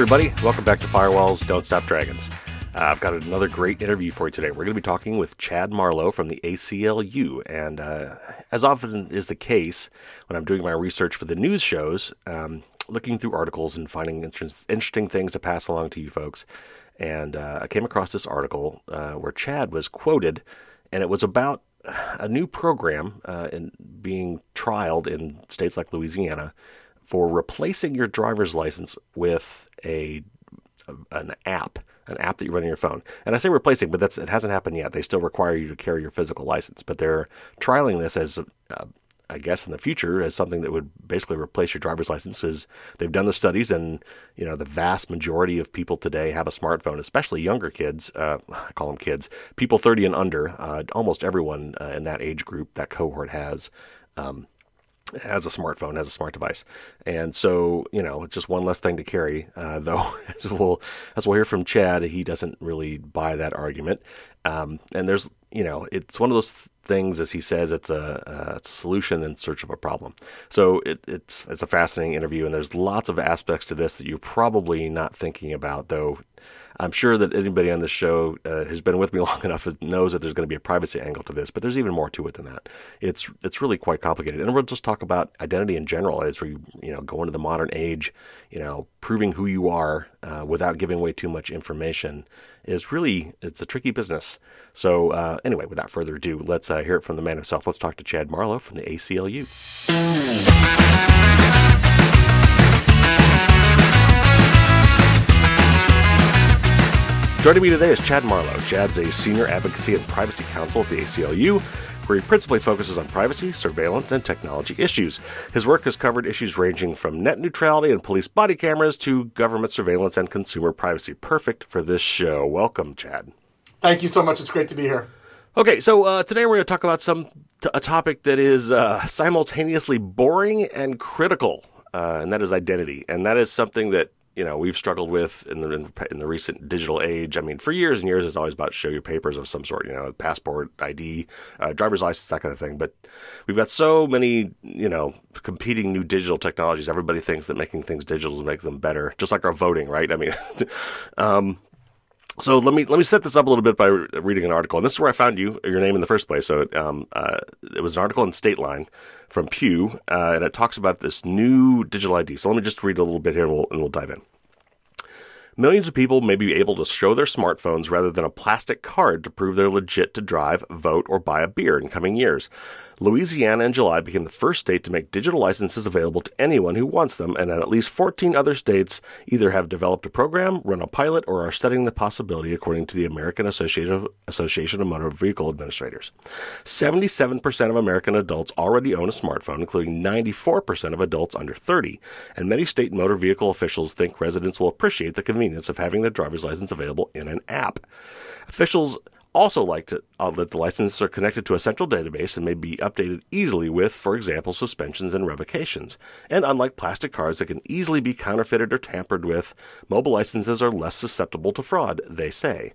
everybody. Welcome back to Firewalls Don't Stop Dragons. Uh, I've got another great interview for you today. We're going to be talking with Chad Marlow from the ACLU. And uh, as often is the case when I'm doing my research for the news shows, um, looking through articles and finding inter- interesting things to pass along to you folks. And uh, I came across this article uh, where Chad was quoted, and it was about a new program uh, in being trialed in states like Louisiana for replacing your driver's license with a an app, an app that you run on your phone. And I say replacing, but that's it hasn't happened yet. They still require you to carry your physical license, but they're trialing this as uh, I guess in the future as something that would basically replace your driver's license because they've done the studies and you know the vast majority of people today have a smartphone, especially younger kids. Uh, I call them kids, people 30 and under. Uh, almost everyone uh, in that age group, that cohort has. Um, has a smartphone, has a smart device, and so you know just one less thing to carry. Uh, though, as we'll as we'll hear from Chad, he doesn't really buy that argument. Um, and there's you know it's one of those things, as he says, it's a uh, it's a solution in search of a problem. So it, it's it's a fascinating interview, and there's lots of aspects to this that you're probably not thinking about, though. I'm sure that anybody on this show uh, has been with me long enough knows that there's going to be a privacy angle to this, but there's even more to it than that. It's it's really quite complicated, and we'll just talk about identity in general as we you know go into the modern age. You know, proving who you are uh, without giving away too much information is really it's a tricky business. So uh, anyway, without further ado, let's uh, hear it from the man himself. Let's talk to Chad Marlow from the ACLU. Joining me today is Chad Marlow. Chad's a senior advocacy and privacy counsel at the ACLU, where he principally focuses on privacy, surveillance, and technology issues. His work has covered issues ranging from net neutrality and police body cameras to government surveillance and consumer privacy. Perfect for this show. Welcome, Chad. Thank you so much. It's great to be here. Okay, so uh, today we're going to talk about some t- a topic that is uh, simultaneously boring and critical, uh, and that is identity. And that is something that you know we've struggled with in the in the recent digital age. I mean, for years and years, it's always about show your papers of some sort, you know, passport, ID, uh, driver's license, that kind of thing. But we've got so many, you know, competing new digital technologies. Everybody thinks that making things digital will make them better, just like our voting, right? I mean, um, so let me let me set this up a little bit by reading an article, and this is where I found you your name in the first place. So it, um, uh, it was an article in Stateline from Pew, uh, and it talks about this new digital ID. So let me just read a little bit here, and we'll and we'll dive in. Millions of people may be able to show their smartphones rather than a plastic card to prove they're legit to drive, vote, or buy a beer in coming years. Louisiana in July became the first state to make digital licenses available to anyone who wants them, and at least 14 other states either have developed a program, run a pilot, or are studying the possibility, according to the American Association of Motor Vehicle Administrators. 77% of American adults already own a smartphone, including 94% of adults under 30, and many state motor vehicle officials think residents will appreciate the convenience of having their driver's license available in an app. Officials also like to, uh, the licenses are connected to a central database and may be updated easily with, for example, suspensions and revocations. And unlike plastic cards that can easily be counterfeited or tampered with, mobile licenses are less susceptible to fraud, they say.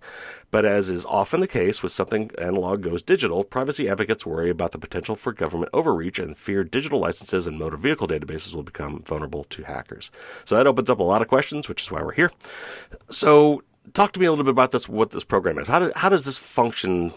But as is often the case with something analog goes digital, privacy advocates worry about the potential for government overreach and fear digital licenses and motor vehicle databases will become vulnerable to hackers. So that opens up a lot of questions, which is why we're here. So talk to me a little bit about this. What this program is? How do, how does this function?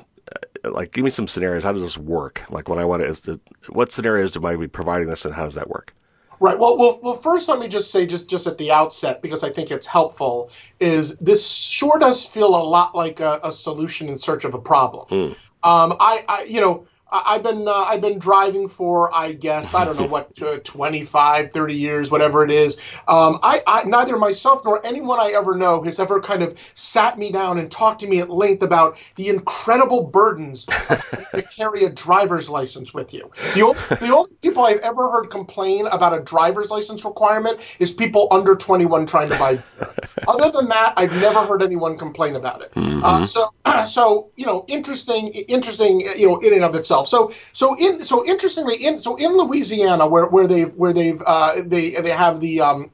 Uh, like, give me some scenarios. How does this work? Like, when I want to, what scenarios do I be providing this, and how does that work? Right. Well, well, well. First, let me just say, just just at the outset, because I think it's helpful, is this sure does feel a lot like a, a solution in search of a problem. Mm. Um, I, I, you know, I've been uh, I've been driving for I guess I don't know what uh, 25 30 years whatever it is um, I, I, neither myself nor anyone I ever know has ever kind of sat me down and talked to me at length about the incredible burdens to carry a driver's license with you the only, the only people I've ever heard complain about a driver's license requirement is people under 21 trying to buy beer. other than that I've never heard anyone complain about it mm-hmm. uh, so so you know interesting interesting you know in and of itself So so in so interestingly in so in Louisiana where where they've where they've uh, they they have the um,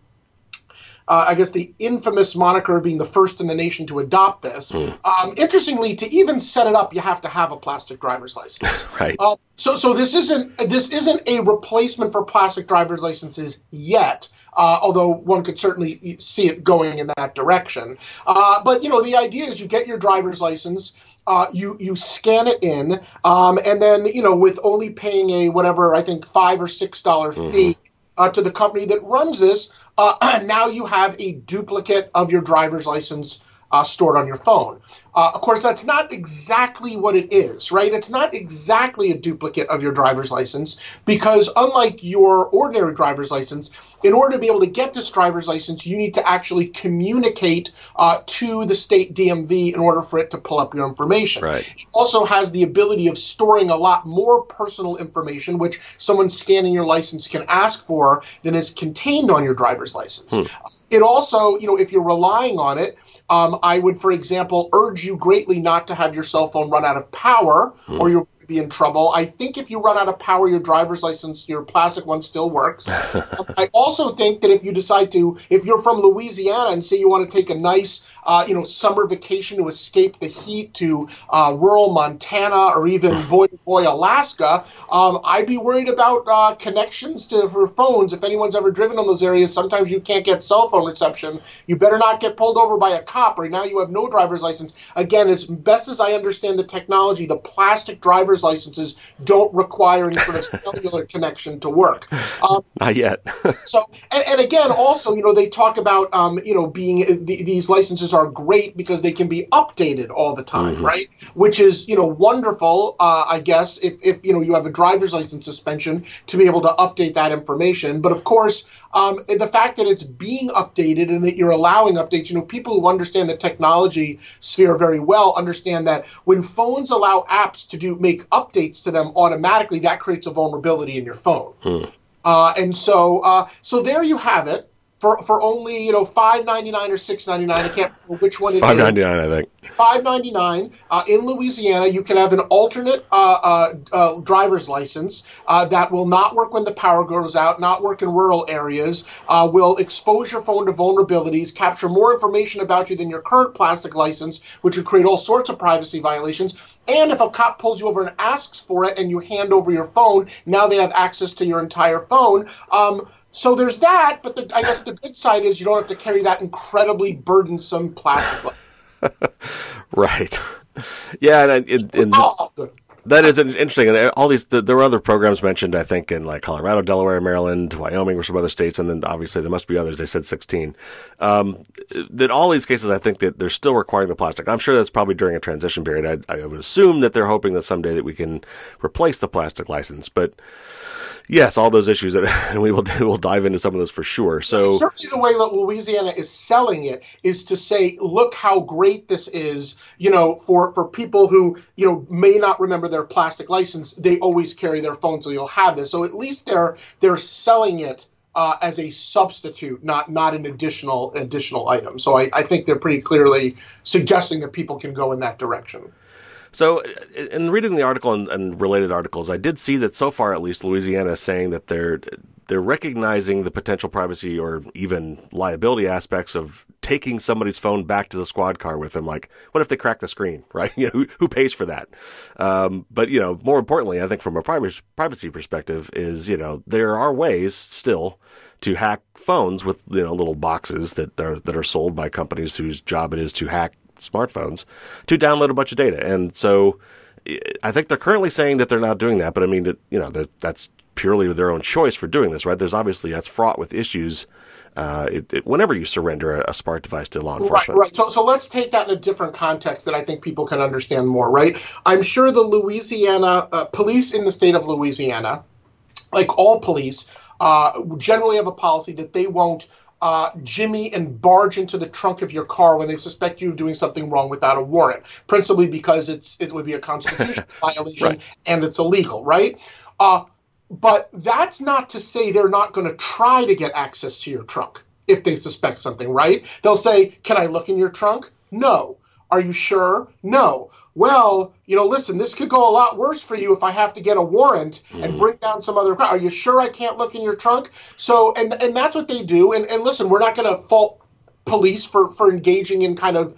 uh, I guess the infamous moniker of being the first in the nation to adopt this. Mm. Um, interestingly, to even set it up, you have to have a plastic driver's license. right. Uh, so, so this isn't this isn't a replacement for plastic driver's licenses yet. Uh, although one could certainly see it going in that direction. Uh, but you know, the idea is you get your driver's license. Uh, you you scan it in, um, and then you know with only paying a whatever I think five or six dollar fee uh, to the company that runs this, uh, now you have a duplicate of your driver's license uh, stored on your phone. Uh, of course, that's not exactly what it is, right? It's not exactly a duplicate of your driver's license because, unlike your ordinary driver's license, in order to be able to get this driver's license, you need to actually communicate uh, to the state DMV in order for it to pull up your information. Right. It also has the ability of storing a lot more personal information, which someone scanning your license can ask for, than is contained on your driver's license. It also, you know, if you're relying on it, um, I would, for example, urge you greatly not to have your cell phone run out of power, or be in trouble. I think if you run out of power, your driver's license, your plastic one still works. I also think that if you decide to, if you're from Louisiana and say you want to take a nice, uh, you know, summer vacation to escape the heat to uh, rural Montana or even boy boy Alaska, um, I'd be worried about uh, connections to for phones. If anyone's ever driven in those areas, sometimes you can't get cell phone reception. You better not get pulled over by a cop, Right now you have no driver's license. Again, as best as I understand the technology, the plastic driver's licenses don't require any sort of cellular connection to work. Um, Not yet. so, and, and again, also, you know, they talk about, um, you know, being the, these licenses are great because they can be updated all the time, right? Which is, you know, wonderful. Uh, I guess if, if you know you have a driver's license suspension to be able to update that information. But of course, um, the fact that it's being updated and that you're allowing updates, you know, people who understand the technology sphere very well understand that when phones allow apps to do make updates to them automatically, that creates a vulnerability in your phone. Uh, and so, uh, so there you have it for for only you know five ninety nine or six ninety nine. I can't remember which one it is. Five ninety nine, I think. Five ninety nine uh, in Louisiana. You can have an alternate uh, uh, uh, driver's license uh, that will not work when the power goes out, not work in rural areas. Uh, will expose your phone to vulnerabilities, capture more information about you than your current plastic license, which would create all sorts of privacy violations. And if a cop pulls you over and asks for it, and you hand over your phone, now they have access to your entire phone. Um, so there's that, but the, I guess the good side is you don't have to carry that incredibly burdensome plastic. Right. Yeah, and, and, and good. That is interesting. And all these, the, there were other programs mentioned, I think, in like Colorado, Delaware, Maryland, Wyoming, or some other states, and then obviously there must be others. They said 16. Um, that all these cases, I think that they're still requiring the plastic. I'm sure that's probably during a transition period. I, I would assume that they're hoping that someday that we can replace the plastic license, but yes, all those issues that, and we will we'll dive into some of those for sure. So certainly the way that Louisiana is selling it is to say, look how great this is. You know, for for people who you know may not remember their plastic license, they always carry their phone, so you'll have this. So at least they're they're selling it. Uh, as a substitute, not not an additional additional item. So I, I think they're pretty clearly suggesting that people can go in that direction. So, in reading the article and, and, related articles, I did see that so far, at least, Louisiana is saying that they're they're recognizing the potential privacy or even liability aspects of taking somebody's phone back to the squad car with them. Like, what if they crack the screen, right? You know, who, who pays for that? Um, but you know, more importantly, I think from a privacy perspective, is you know there are ways still to hack phones with you know little boxes that are that are sold by companies whose job it is to hack smartphones to download a bunch of data. And so I think they're currently saying that they're not doing that, but I mean, you know, that's purely their own choice for doing this, right? There's obviously that's fraught with issues. Uh, it, it, whenever you surrender a, a, smart device to law enforcement, right? Right. So, so let's take that in a different context that I think people can understand more, right? I'm sure the Louisiana uh, police in the state of Louisiana, like all police, uh, generally have a policy that they won't uh, Jimmy and barge into the trunk of your car when they suspect you of doing something wrong without a warrant, principally because it's it would be a constitutional violation right. and it's illegal, right? Uh, but that's not to say they're not going to try to get access to your trunk if they suspect something, right? They'll say, "Can I look in your trunk?" No. Are you sure? No. Well, you know, listen, this could go a lot worse for you if I have to get a warrant and mm-hmm. bring down some other. Are you sure I can't look in your trunk? So, and and that's what they do. And and listen, we're not going to fault police for for engaging in kind of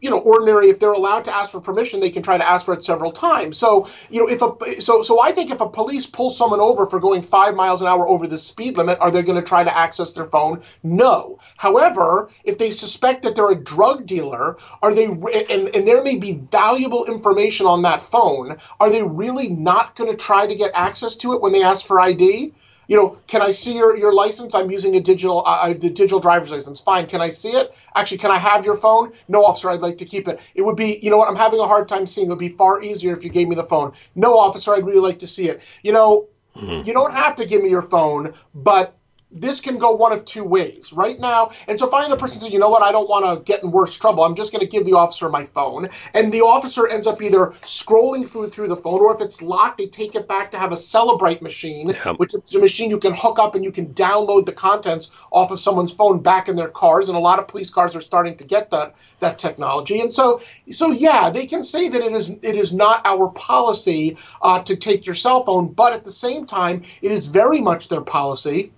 you know ordinary if they're allowed to ask for permission they can try to ask for it several times. So you know if a so so i think if a police pulls someone over for going five miles an hour over the speed limit are they going to try to access their phone? No. However if they suspect that they're a drug dealer are they and, and there may be valuable information on that phone are they really not going to try to get access to it when they ask for id you know, can I see your, your license? I'm using a digital uh, the digital driver's license. Fine. Can I see it? Actually, can I have your phone? No, officer. I'd like to keep it. It would be, you know what? I'm having a hard time seeing. It would be far easier if you gave me the phone. No, officer. I'd really like to see it. You know, mm-hmm. you don't have to give me your phone, but this can go one of two ways right now. And so finally the person says, you know what, I don't want to get in worse trouble. I'm just going to give the officer my phone. And the officer ends up either scrolling through through the phone, or if it's locked, they take it back to have a Cellebrite machine, which is a machine you can hook up and you can download the contents off of someone's phone back in their cars. And a lot of police cars are starting to get that that technology. And so so yeah, they can say that it is it is not our policy uh, to take your cell phone, but at the same time, it is very much their policy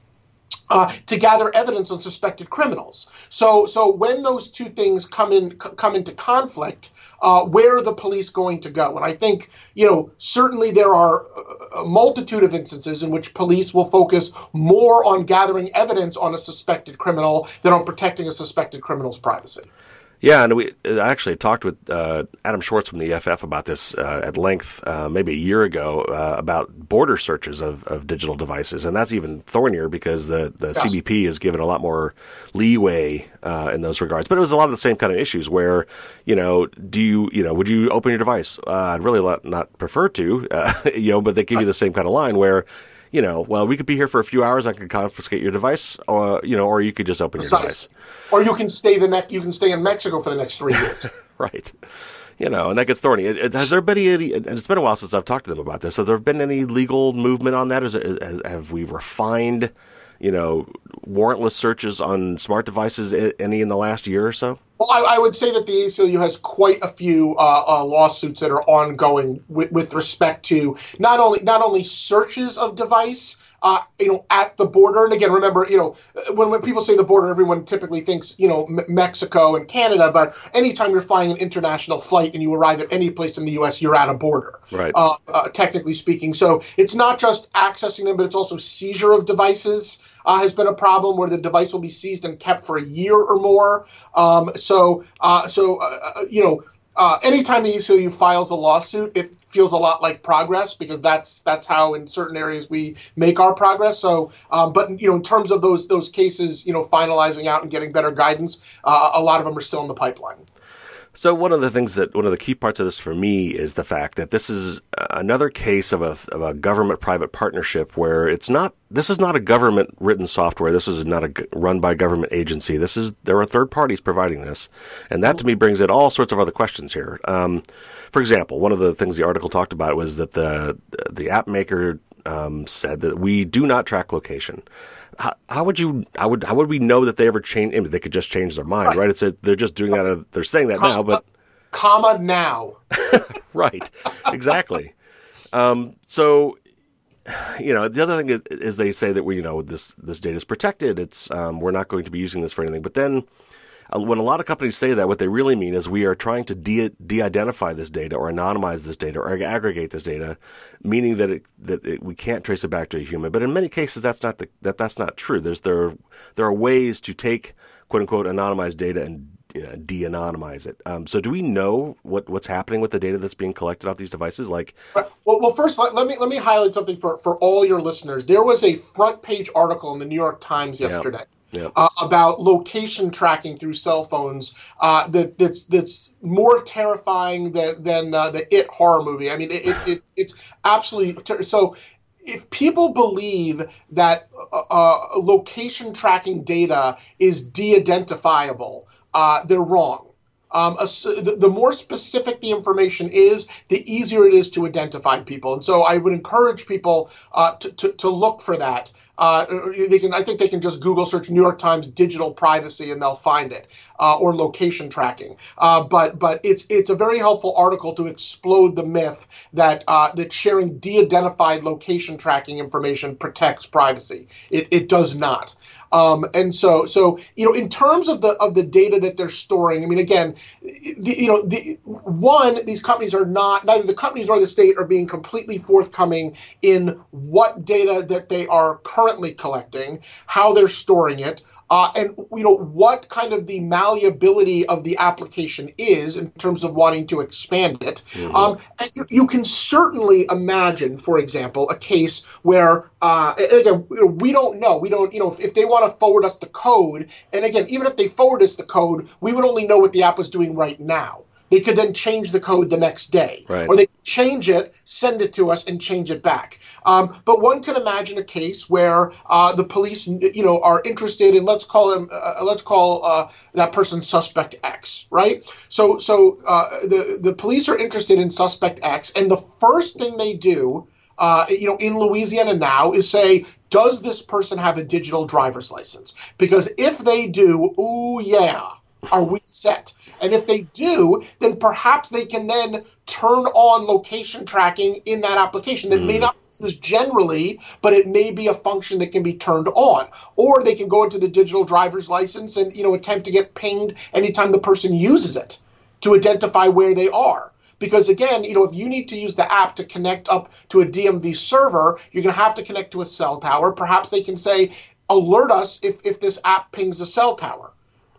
uh, to gather evidence on suspected criminals. So, so when those two things come in c- come into conflict, uh, where are the police going to go? And I think you know certainly there are a multitude of instances in which police will focus more on gathering evidence on a suspected criminal than on protecting a suspected criminal's privacy. Yeah, and we I actually talked with uh, Adam Schwartz from the EFF about this uh, at length, uh, maybe a year ago, uh, about border searches of, of digital devices, and that's even thornier because the the yes. CBP is given a lot more leeway uh, in those regards. But it was a lot of the same kind of issues where, you know, do you you know would you open your device? Uh, I'd really not prefer to, you know, but they give you the same kind of line where you know, well, we could be here for a few hours. I could confiscate your device, or you know, or you could just open your device, or you can stay the next. You can stay in Mexico for the next three years. right. You know, and that gets thorny. Has there been any? And it's been a while since I've talked to them about this. Have there been any legal movement on that? Is it, have we refined? You know, warrantless searches on smart devices any in the last year or so? Well, I, I, would say that the ACLU has quite a few uh, uh, lawsuits that are ongoing with, with, respect to not only not only searches of device, uh, you know, at the border. And again, remember, you know, when, when people say the border, everyone typically thinks, you know, M- Mexico and Canada. But anytime you're flying an international flight and you arrive at any place in the U.S., you're at a border, right? Uh, uh, technically speaking. So it's not just accessing them, but it's also seizure of devices uh, has been a problem where the device will be seized and kept for a year or more. Um, so, uh, so uh, uh you know, uh, anytime the ACLU files a lawsuit, it feels a lot like progress because that's that's how in certain areas we make our progress. So, um, but you know, in terms of those those cases, you know, finalizing out and getting better guidance, uh, a lot of them are still in the pipeline. So one of the things that one of the key parts of this for me is the fact that this is another case of a of a government private partnership where it's not this is not a government written software. This is not a run by government agency. This is there are third parties providing this, and that to me brings in all sorts of other questions here. Um, for example, one of the things the article talked about was that the the app maker um, said that we do not track location how, how, would you how would how would we know that they ever change I mean, they could just change their mind right, right? it's a, they're just doing that they're saying that comma, now but comma now. Right. Exactly. Um, so you know the other thing is they say that we you know this this data is protected. It's um, we're not going to be using this for anything. But then uh, when a lot of companies say that, what they really mean is we are trying to de- de-identify this data or anonymize this data or aggregate this data, meaning that it, that it, we can't trace it back to a human. But in many cases, that's not the, that that's not true. There's there are, there are ways to take quote unquote anonymized data and you know, de-anonymize it. Um, so, do we know what what's happening with the data that's being collected off these devices? Like, well, well first let, let me let me highlight something for for all your listeners. There was a front page article in the New York Times yesterday. Yeah Uh, about location tracking through cell phones uh, that, that's that's more terrifying than than uh, the It horror movie. I mean, it, it, it it's absolutely ter- so. If people believe that uh, uh, location tracking data is de-identifiable, uh, they're wrong. Um, a, the, the, more specific the information is, the easier it is to identify people. And so I would encourage people uh, to, to, to, look for that. Uh, they can, I think they can just Google search New York Times digital privacy and they'll find it, uh, or location tracking. Uh, but but it's it's a very helpful article to explode the myth that uh, that sharing de-identified location tracking information protects privacy. It it does not. Um, and so, so you know, in terms of the of the data that they're storing, I mean, again, the, you know, the one these companies are not neither the companies nor the state are being completely forthcoming in what data that they are currently collecting, how they're storing it, uh, and you know what kind of the malleability of the application is in terms of wanting to expand it. Mm-hmm. Um, and you, you, can certainly imagine, for example, a case where uh, again we don't know. We don't you know if, if they want to forward us the code, and again even if they forward us the code, we would only know what the app was doing right now. They could then change the code the next day, right. or they change it, send it to us, and change it back. Um, but one can imagine a case where uh, the police, you know, are interested in let's call them, uh, let's call uh, that person suspect X, right? So, so uh, the the police are interested in suspect X, and the first thing they do. Uh, you know, in Louisiana now is say, does this person have a digital driver's license? Because if they do, ooh yeah, are we set? And if they do, then perhaps they can then turn on location tracking in that application that mm. may not be used generally, but it may be a function that can be turned on. Or they can go into the digital driver's license and you know attempt to get pinged anytime the person uses it to identify where they are. Because again, you know, if you need to use the app to connect up to a DMV server, you're going to have to connect to a cell tower. Perhaps they can say, alert us if, if this app pings a cell tower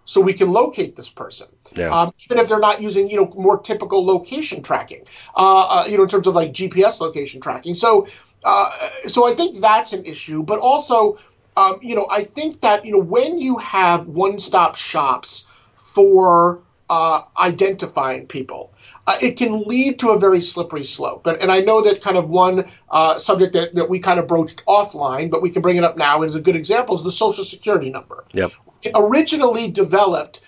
so we can locate this person. Yeah. Um, even if they're not using, you know, more typical location tracking, uh, uh, you know, in terms of like GPS location tracking. So, uh, so I think that's an issue. But also, um, you know, I think that you know when you have one-stop shops for uh, identifying people. Uh, it can lead to a very slippery slope. And, and I know that kind of one uh, subject that, that we kind of broached offline, but we can bring it up now is a good example is the social security number. Yep originally developed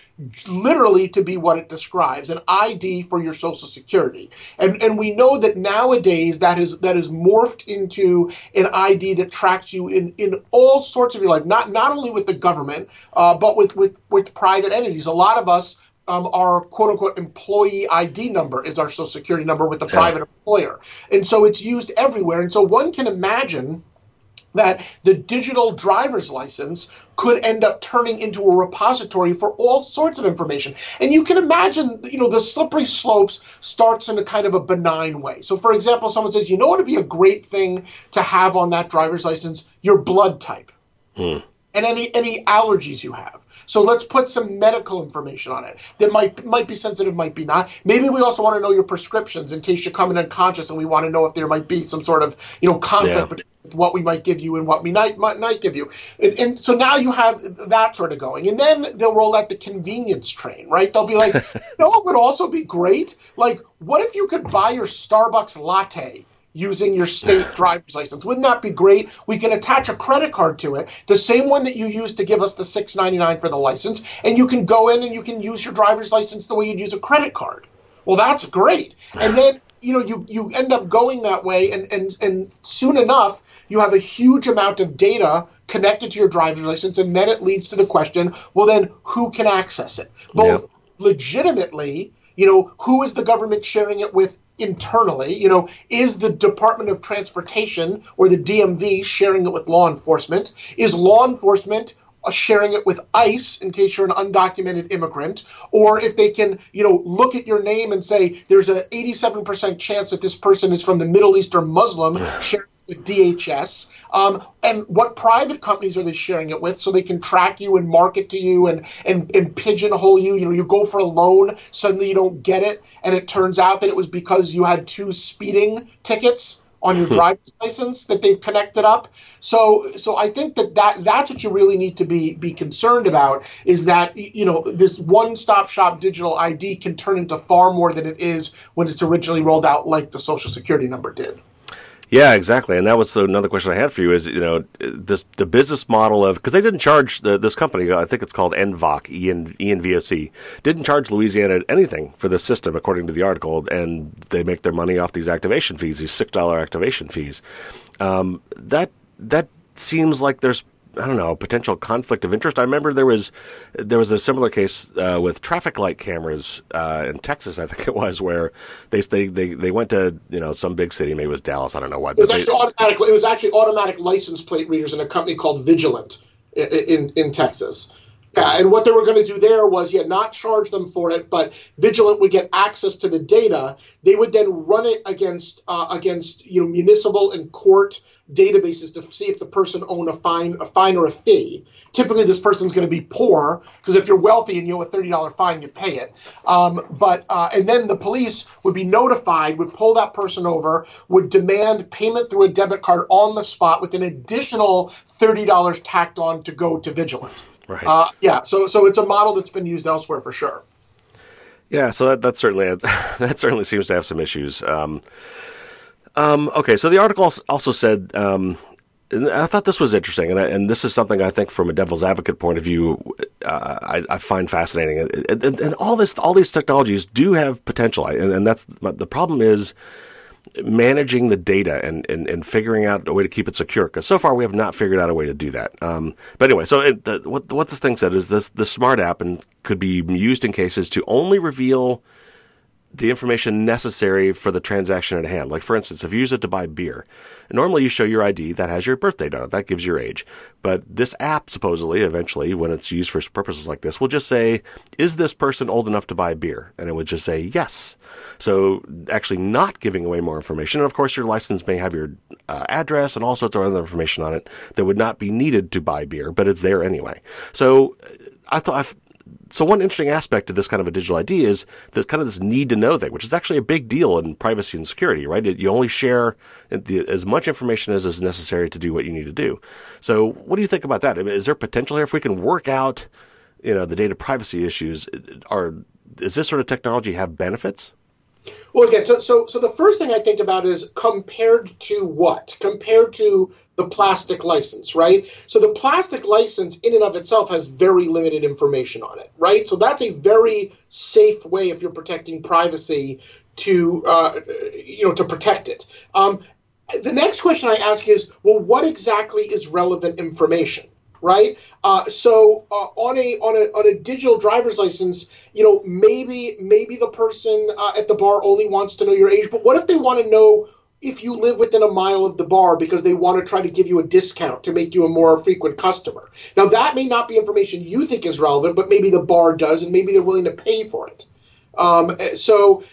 literally to be what it describes an ID for your social security. And and we know that nowadays that is that is morphed into an ID that tracks you in in all sorts of your life not not only with the government uh, but with with with private entities. A lot of us um, our quote unquote employee ID number is our social security number with the yeah. private employer. And so it's used everywhere. And so one can imagine that the digital driver's license could end up turning into a repository for all sorts of information. And you can imagine, you know, the slippery slopes starts in a kind of a benign way. So, for example, someone says, you know what would be a great thing to have on that driver's license? Your blood type. Hmm. And any any allergies you have. So let's put some medical information on it that might might be sensitive, might be not. Maybe we also want to know your prescriptions in case you come in unconscious, and we want to know if there might be some sort of you know conflict yeah. between what we might give you and what we might might, might give you. And, and, so now you have that sort of going, and then they'll roll out the convenience train, right? They'll be like, no, it would also be great. Like, what if you could buy your Starbucks latte? using your state driver's license. Wouldn't that be great? We can attach a credit card to it, the same one that you used to give us the six ninety nine for the license, and you can go in and you can use your driver's license the way you'd use a credit card. Well, that's great. And then you know you you end up going that way, and and and soon enough you have a huge amount of data connected to your driver's license, and then it leads to the question: well, then who can access it? Both yep. legitimately. You know, who is the government sharing it with internally? You know, is the Department of Transportation or the DMV sharing it with law enforcement? Is law enforcement uh, sharing it with ICE in case you're an undocumented immigrant, or if they can, you know, look at your name and say there's a 87% chance that this person is from the Middle East or Muslim, sharing with DHS, um, and what private companies are they sharing it with so they can track you and market to you and, and, and pigeonhole you? You know, you go for a loan, suddenly you don't get it, and it turns out that it was because you had two speeding tickets on your hmm. driver's license that they've connected up. So, so I think that, that that's what you really need to be be concerned about is that you know this one-stop shop digital ID can turn into far more than it is when it's originally rolled out, like the Social Security number did. Yeah, exactly. And that was another question I had for you is, you know, this the business model of because they didn't charge the, this company, I think it's called NVOC, EN, ENVOC, didn't charge Louisiana anything for this system according to the article, and they make their money off these activation fees, these six dollar activation fees. Um, that that seems like there's I don't know, potential conflict of interest. I remember there was there was a similar case uh, with traffic light cameras uh, in Texas, I think it was, where they, they they they went to you know some big city, maybe it was Dallas, I don't know what. It was actually they, automatic. It was actually automatic license plate readers in a company called Vigilant in in, in Texas. Yeah, and what they were going to do there was, yeah, not charge them for it, but Vigilant would get access to the data. They would then run it against uh, against you know municipal and court databases to see if the person owned a fine, a fine or a fee. Typically, this person's going to be poor because if you're wealthy and you owe a thirty dollar fine, you pay it. Um, but uh, and then the police would be notified, would pull that person over, would demand payment through a debit card on the spot with an additional thirty dollars tacked on to go to Vigilant. Right. Uh, yeah. So so it's a model that's been used elsewhere for sure. Yeah. So that that certainly that certainly seems to have some issues. Um, um, okay, so the article also said, um, I thought this was interesting, and, I, and, this is something I think from a devil's advocate point of view, uh, I, I, find fascinating. And, and, and, all this, all these technologies do have potential, and, and that's the problem is managing the data and, and, and figuring out a way to keep it secure. Because so far we have not figured out a way to do that. Um, but anyway, so it, the, what what this thing said is this the smart app and could be used in cases to only reveal the information necessary for the transaction at hand. Like, for instance, if you use it to buy beer, normally you show your ID that has your birthday on it. That gives your age. But this app, supposedly, eventually, when it's used for purposes like this, will just say, is this person old enough to buy beer? And it would just say yes. So actually not giving away more information. And of course, your license may have your uh, address and all sorts of other information on it that would not be needed to buy beer, but it's there anyway. So I thought, so one interesting aspect of this kind of a digital ID is this kind of this need to know thing, which is actually a big deal in privacy and security, right? You only share as much information as is necessary to do what you need to do. So what do you think about that? Is there potential here if we can work out, you know, the data privacy issues? Are does this sort of technology have benefits? Well, again, so, so so the first thing I think about is compared to what? Compared to the plastic license, right? So the plastic license, in and of itself, has very limited information on it, right? So that's a very safe way if you're protecting privacy to uh, you know to protect it. Um, the next question I ask is, well, what exactly is relevant information? Right? Uh, so uh, on a on a on a digital driver's license, you know, maybe maybe the person uh, at the bar only wants to know your age, but what if they want to know if you live within a mile of the bar because they want to try to give you a discount to make you a more frequent customer? Now that may not be information you think is relevant, but maybe the bar does, and maybe they're willing to pay for it. Um, so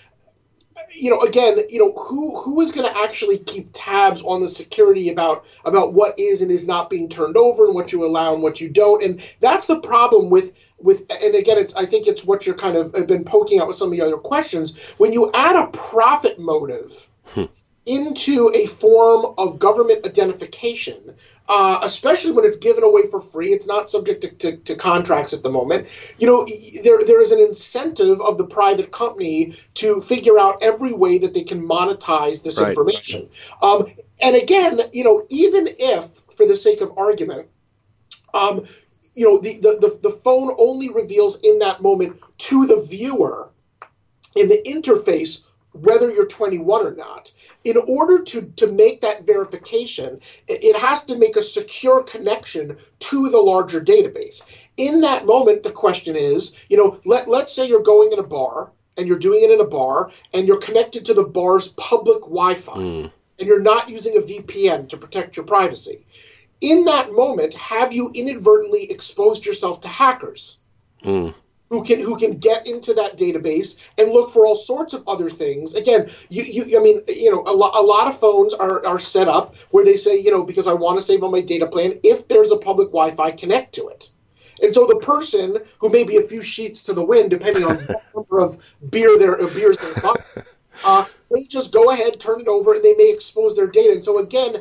you know, again, you know, who who is going to actually keep tabs on the security about about what is and is not being turned over and what you allow and what you don't, and that's the problem with with. And again, it's I think it's what you're kind of been poking out with some of the other questions when you add a profit motive. Hmm. Into a form of government identification, uh, especially when it's given away for free. It's not subject to, to, to, contracts at the moment. You know, there there is an incentive of the private company to figure out every way that they can monetize this right. information. Um, and again, you know, even if, for the sake of argument, um, you know, the, the, the, the phone only reveals in that moment to the viewer in the interface whether you're 21 or not in order to, to make that verification, it has to make a secure connection to the larger database. In that moment, the question is, you know, let, let's say you're going in a bar and you're doing it in a bar and you're connected to the bar's public Wi Fi mm. and you're not using a VPN to protect your privacy. In that moment, have you inadvertently exposed yourself to hackers? Mm who can who can get into that database and look for all sorts of other things. Again, you, you I mean, you know, a, lo- a lot of phones are, are set up where they say, you know, because I want to save on my data plan, if there's a public Wi-Fi, connect to it. And so the person who may be a few sheets to the wind, depending on what number of beer their beers they're buying, uh, may just go ahead, turn it over, and they may expose their data. And so again,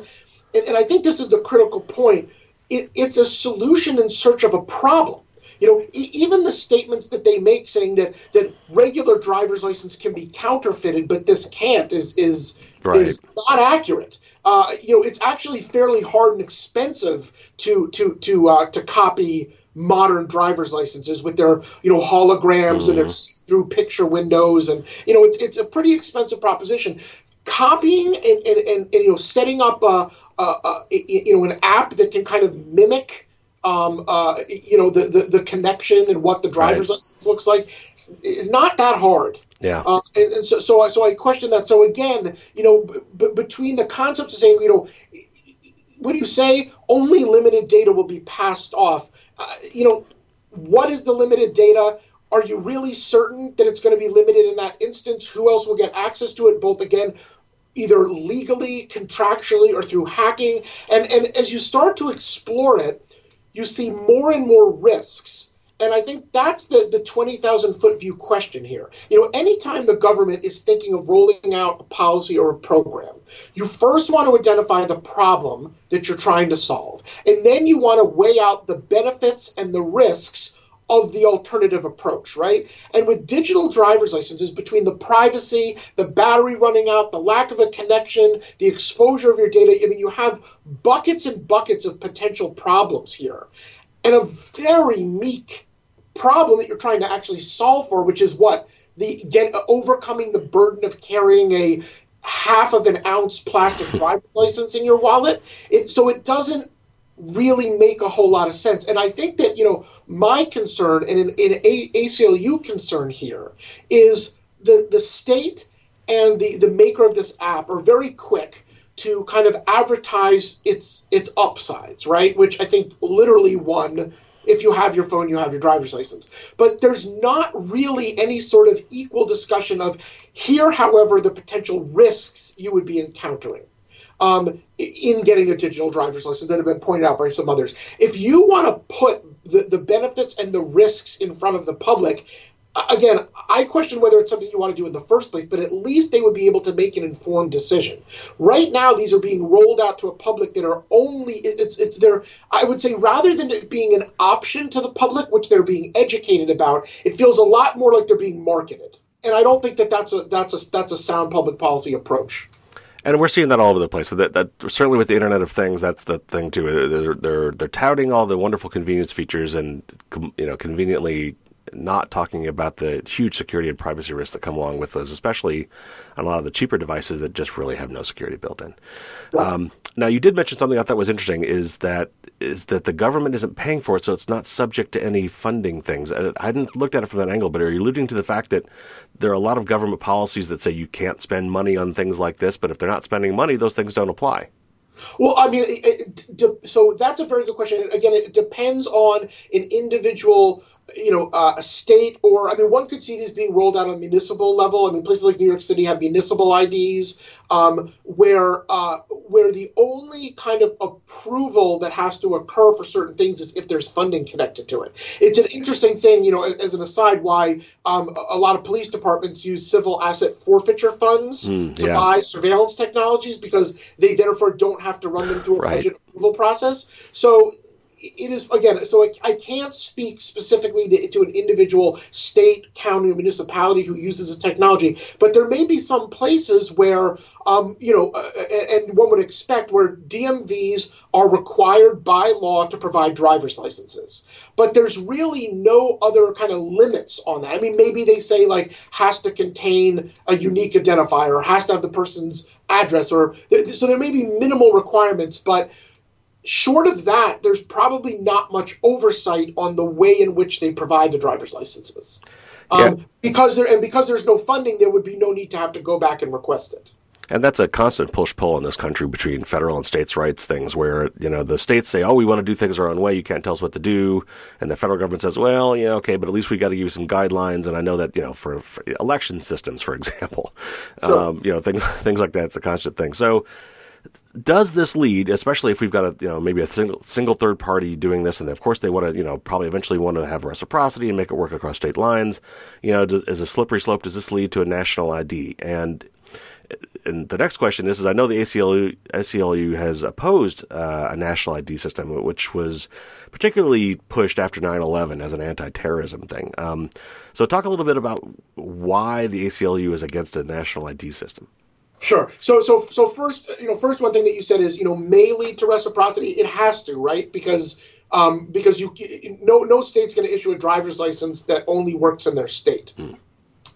and, and I think this is the critical point. It, it's a solution in search of a problem You know, e- even the statements that they make saying that that regular driver's license can be counterfeited, but this can't is is right. is not accurate. Uh, you know, it's actually fairly hard and expensive to to to uh, to copy modern driver's licenses with their you know holograms mm. and their mm-hmm. through picture windows and you know it's it's a pretty expensive proposition copying and, and, and, and you know setting up a, a, a, you know an app that can kind of mimic um, uh, you know the, the, the connection and what the driver's right. license looks like is not that hard. Yeah. Uh, and, and, so so I, so I question that. So again, you know, b- between the concepts of saying you know, what do you say? Only limited data will be passed off. Uh, you know, what is the limited data? Are you really certain that it's going to be limited in that instance? Who else will get access to it? Both again, either legally, contractually, or through hacking. And and as you start to explore it, you see more and more risks. And I think that's the, the 20,000 foot view question here. You know, anytime the government is thinking of rolling out a policy or a program, you first want to identify the problem that you're trying to solve. And then you want to weigh out the benefits and the risks of the alternative approach, right? And with digital driver's licenses, between the privacy, the battery running out, the lack of a connection, the exposure of your data, I mean, you have buckets and buckets of potential problems here. And a very meek problem that you're trying to actually solve for, which is what? The get overcoming the burden of carrying a half of an ounce plastic driver's license in your wallet. It, so it doesn't really make a whole lot of sense. And I think that, you know, my concern and an, in a, ACLU concern here is the, the state and the, the maker of this app are very quick to kind of advertise its its upsides, right? Which I think literally one if you have your phone, you have your driver's license. But there's not really any sort of equal discussion of here, however, the potential risks you would be encountering um, in getting a digital driver's license that have been pointed out by some others. If you want to put the, the benefits and the risks in front of the public, again, I question whether it's something you want to do in the first place, but at least they would be able to make an informed decision. Right now, these are being rolled out to a public that are only it's it's there. I would say rather than it being an option to the public, which they're being educated about, it feels a lot more like they're being marketed. And I don't think that that's a that's a that's a sound public policy approach and we're seeing that all over the place. So that, that certainly with the Internet of Things, that's the thing too. They're, they're they're touting all the wonderful convenience features and you know conveniently not talking about the huge security and privacy risks that come along with those, especially on a lot of the cheaper devices that just really have no security built in. Um, now, you did mention something I thought was interesting is that is that the government isn't paying for it, so it's not subject to any funding things. I hadn't looked at it from that angle, but are you alluding to the fact that there are a lot of government policies that say you can't spend money on things like this, but if they're not spending money, those things don't apply? Well, I mean, it, it, so that's a very good question. Again, it depends on an individual you know, uh, a state or I mean, one could see these being rolled out on a municipal level. I mean, places like New York City have municipal IDs um, where uh, where the only kind of approval that has to occur for certain things is if there's funding connected to it. It's an interesting thing, you know, as an aside, why um, a lot of police departments use civil asset forfeiture funds mm, to yeah. buy surveillance technologies because they therefore don't have to run them through a right. budget approval process. So it is again so I, I can't speak specifically to, to, an individual state county or municipality who uses the technology but there may be some places where um, you know uh, and one would expect where dmvs are required by law to provide driver's licenses but there's really no other kind of limits on that. I mean maybe they say like has to contain a unique identifier has to have the person's address or so there may be minimal requirements but short of that, there's probably not much oversight on the way in which they provide the driver's licenses. Um, yeah. Because there and because there's no funding, there would be no need to have to go back and request it. And that's a constant push pull in this country between federal and states' rights things where, you know, the states say, oh, we want to do things our own way. You can't tell us what to do. And the federal government says, well, yeah, okay, but at least we got to give you some guidelines. And I know that, you know, for, for election systems, for example, sure. um, you know, things, things like that. It's a constant thing. So, does this lead, especially if we've got a you know maybe a single, single third party doing this, and of course they want to you know probably eventually want to have reciprocity and make it work across state lines. You know, does, as a slippery slope, does this lead to a national ID? And and the next question is, is I know the ACLU, ACLU has opposed uh, a national ID system, which was particularly pushed after 9-11 as an anti-terrorism thing. Um, so talk a little bit about why the ACLU is against a national ID system. Sure. So, so, so first, you know, first one thing that you said is, you know, may lead to reciprocity. It has to, right? Because, um, because you, no, no state's going to issue a driver's license that only works in their state. Mm.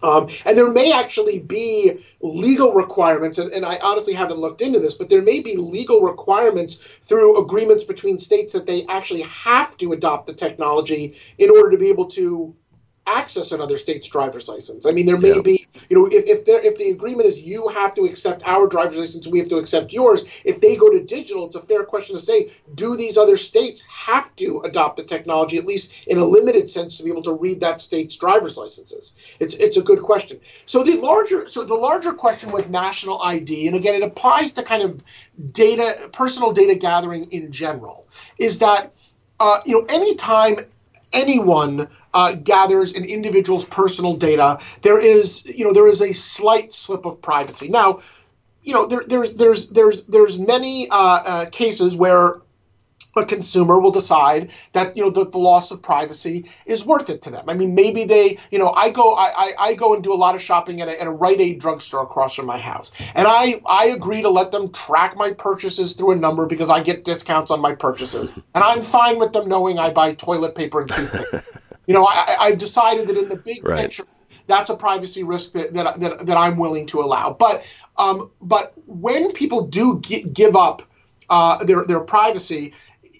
Um, and there may actually be legal requirements, and, and, I honestly haven't looked into this, but there may be legal requirements through agreements between states that they actually have to adopt the technology in order to be able to access another state's driver's license. I mean, there may yeah. be, you know, if if, if the agreement is you have to accept our driver's license, we have to accept yours. If they go to digital, it's a fair question to say, do these other states have to adopt the technology, at least in a limited sense, to be able to read that state's driver's licenses? It's it's a good question. So the larger so the larger question with national ID, and again, it applies to kind of data, personal data gathering in general, is that uh, you know, anytime anyone uh, gathers an individual's personal data, there is, you know, there is a slight slip of privacy. Now, you know, there, there's there's there's there's many uh, uh, cases where a consumer will decide that you know the, the loss of privacy is worth it to them. I mean, maybe they, you know, I go I, I, I go and do a lot of shopping at a, at a Rite Aid drugstore across from my house, and I I agree to let them track my purchases through a number because I get discounts on my purchases, and I'm fine with them knowing I buy toilet paper and toothpaste. You know, I, I've decided that in the big right. picture, that's a privacy risk that, that, that, that I'm willing to allow. But um, but when people do give up uh, their their privacy,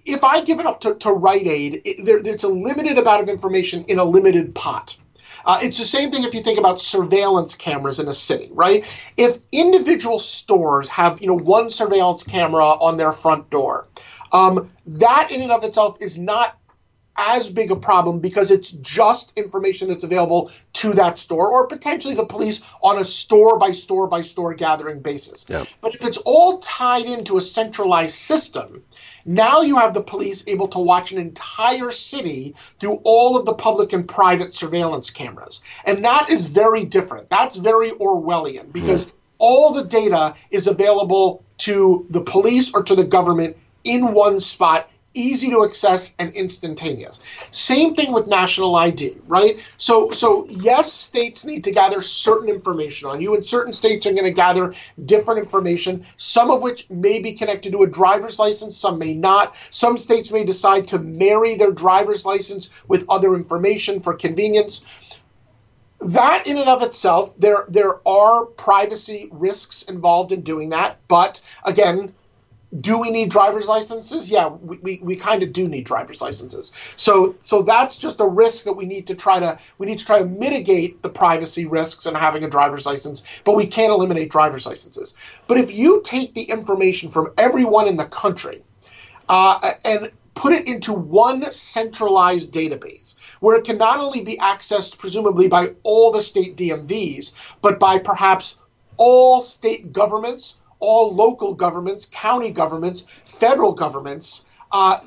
if I give it up to, to Rite Aid, it, there, it's a limited amount of information in a limited pot. Uh, it's the same thing if you think about surveillance cameras in a city, right? If individual stores have, you know, one surveillance camera on their front door, um, that in and of itself is not as big a problem because it's just information that's available to that store or potentially the police on a store by store by store gathering basis. Yeah. But if it's all tied into a centralized system, now you have the police able to watch an entire city through all of the public and private surveillance cameras. And that is very different. That's very Orwellian because mm. all the data is available to the police or to the government in one spot easy to access and instantaneous. Same thing with national ID, right? So so yes, states need to gather certain information on you and certain states are going to gather different information, some of which may be connected to a driver's license, some may not. Some states may decide to marry their driver's license with other information for convenience that in and of itself there there are privacy risks involved in doing that but again do we need driver's licenses? Yeah, we, we, we kind of do need driver's licenses. So so that's just a risk that we need to try to we need to try to mitigate the privacy risks and having a driver's license, but we can't eliminate driver's licenses. But if you take the information from everyone in the country uh, and put it into one centralized database where it can not only be accessed presumably by all the state DMVs, but by perhaps all state governments all local governments, county governments, federal governments, uh,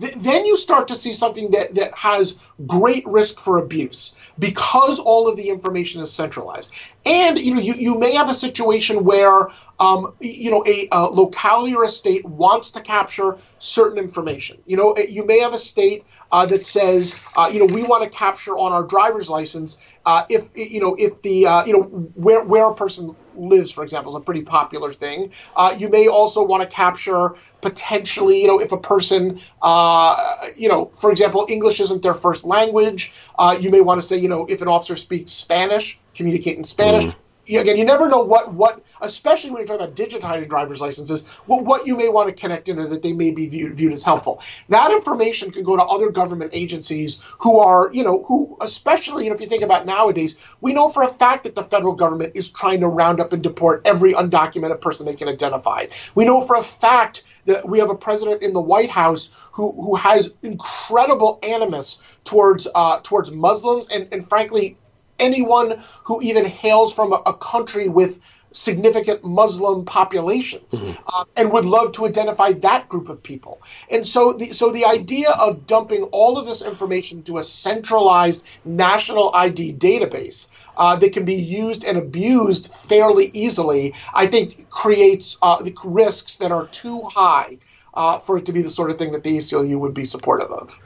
th- then you start to see something that, that has great risk for abuse because all of the information is centralized. And you know, you, you may have a situation where um, you know a, a, locality or a state wants to capture certain information. You know, you may have a state uh, that says, uh, you know, we want to capture on our driver's license uh, if you know if the uh, you know where where a person lives, for example, is a pretty popular thing. Uh, you may also want to capture potentially, you know, if a person, uh, you know, for example, English isn't their first language. Uh, you may want to say, you know, if an officer speaks Spanish, communicate in Spanish. Mm again, you never know what what, especially when you're talking about digitizing driver's licenses, what what you may want to connect in there that they may be viewed, viewed as helpful. That information can go to other government agencies who are, you know, who especially, you know, if you think about nowadays, we know for a fact that the federal government is trying to round up and deport every undocumented person they can identify. We know for a fact that we have a president in the White House who who has incredible animus towards uh, towards Muslims and, and frankly anyone who even hails from a, a country with significant Muslim populations, mm-hmm. uh, and would love to identify that group of people. And so, the so the idea of dumping all of this information to a centralized national ID database uh, that can be used and abused fairly easily, I think creates uh, risks that are too high uh, for it to be the sort of thing that the ACLU would be supportive of.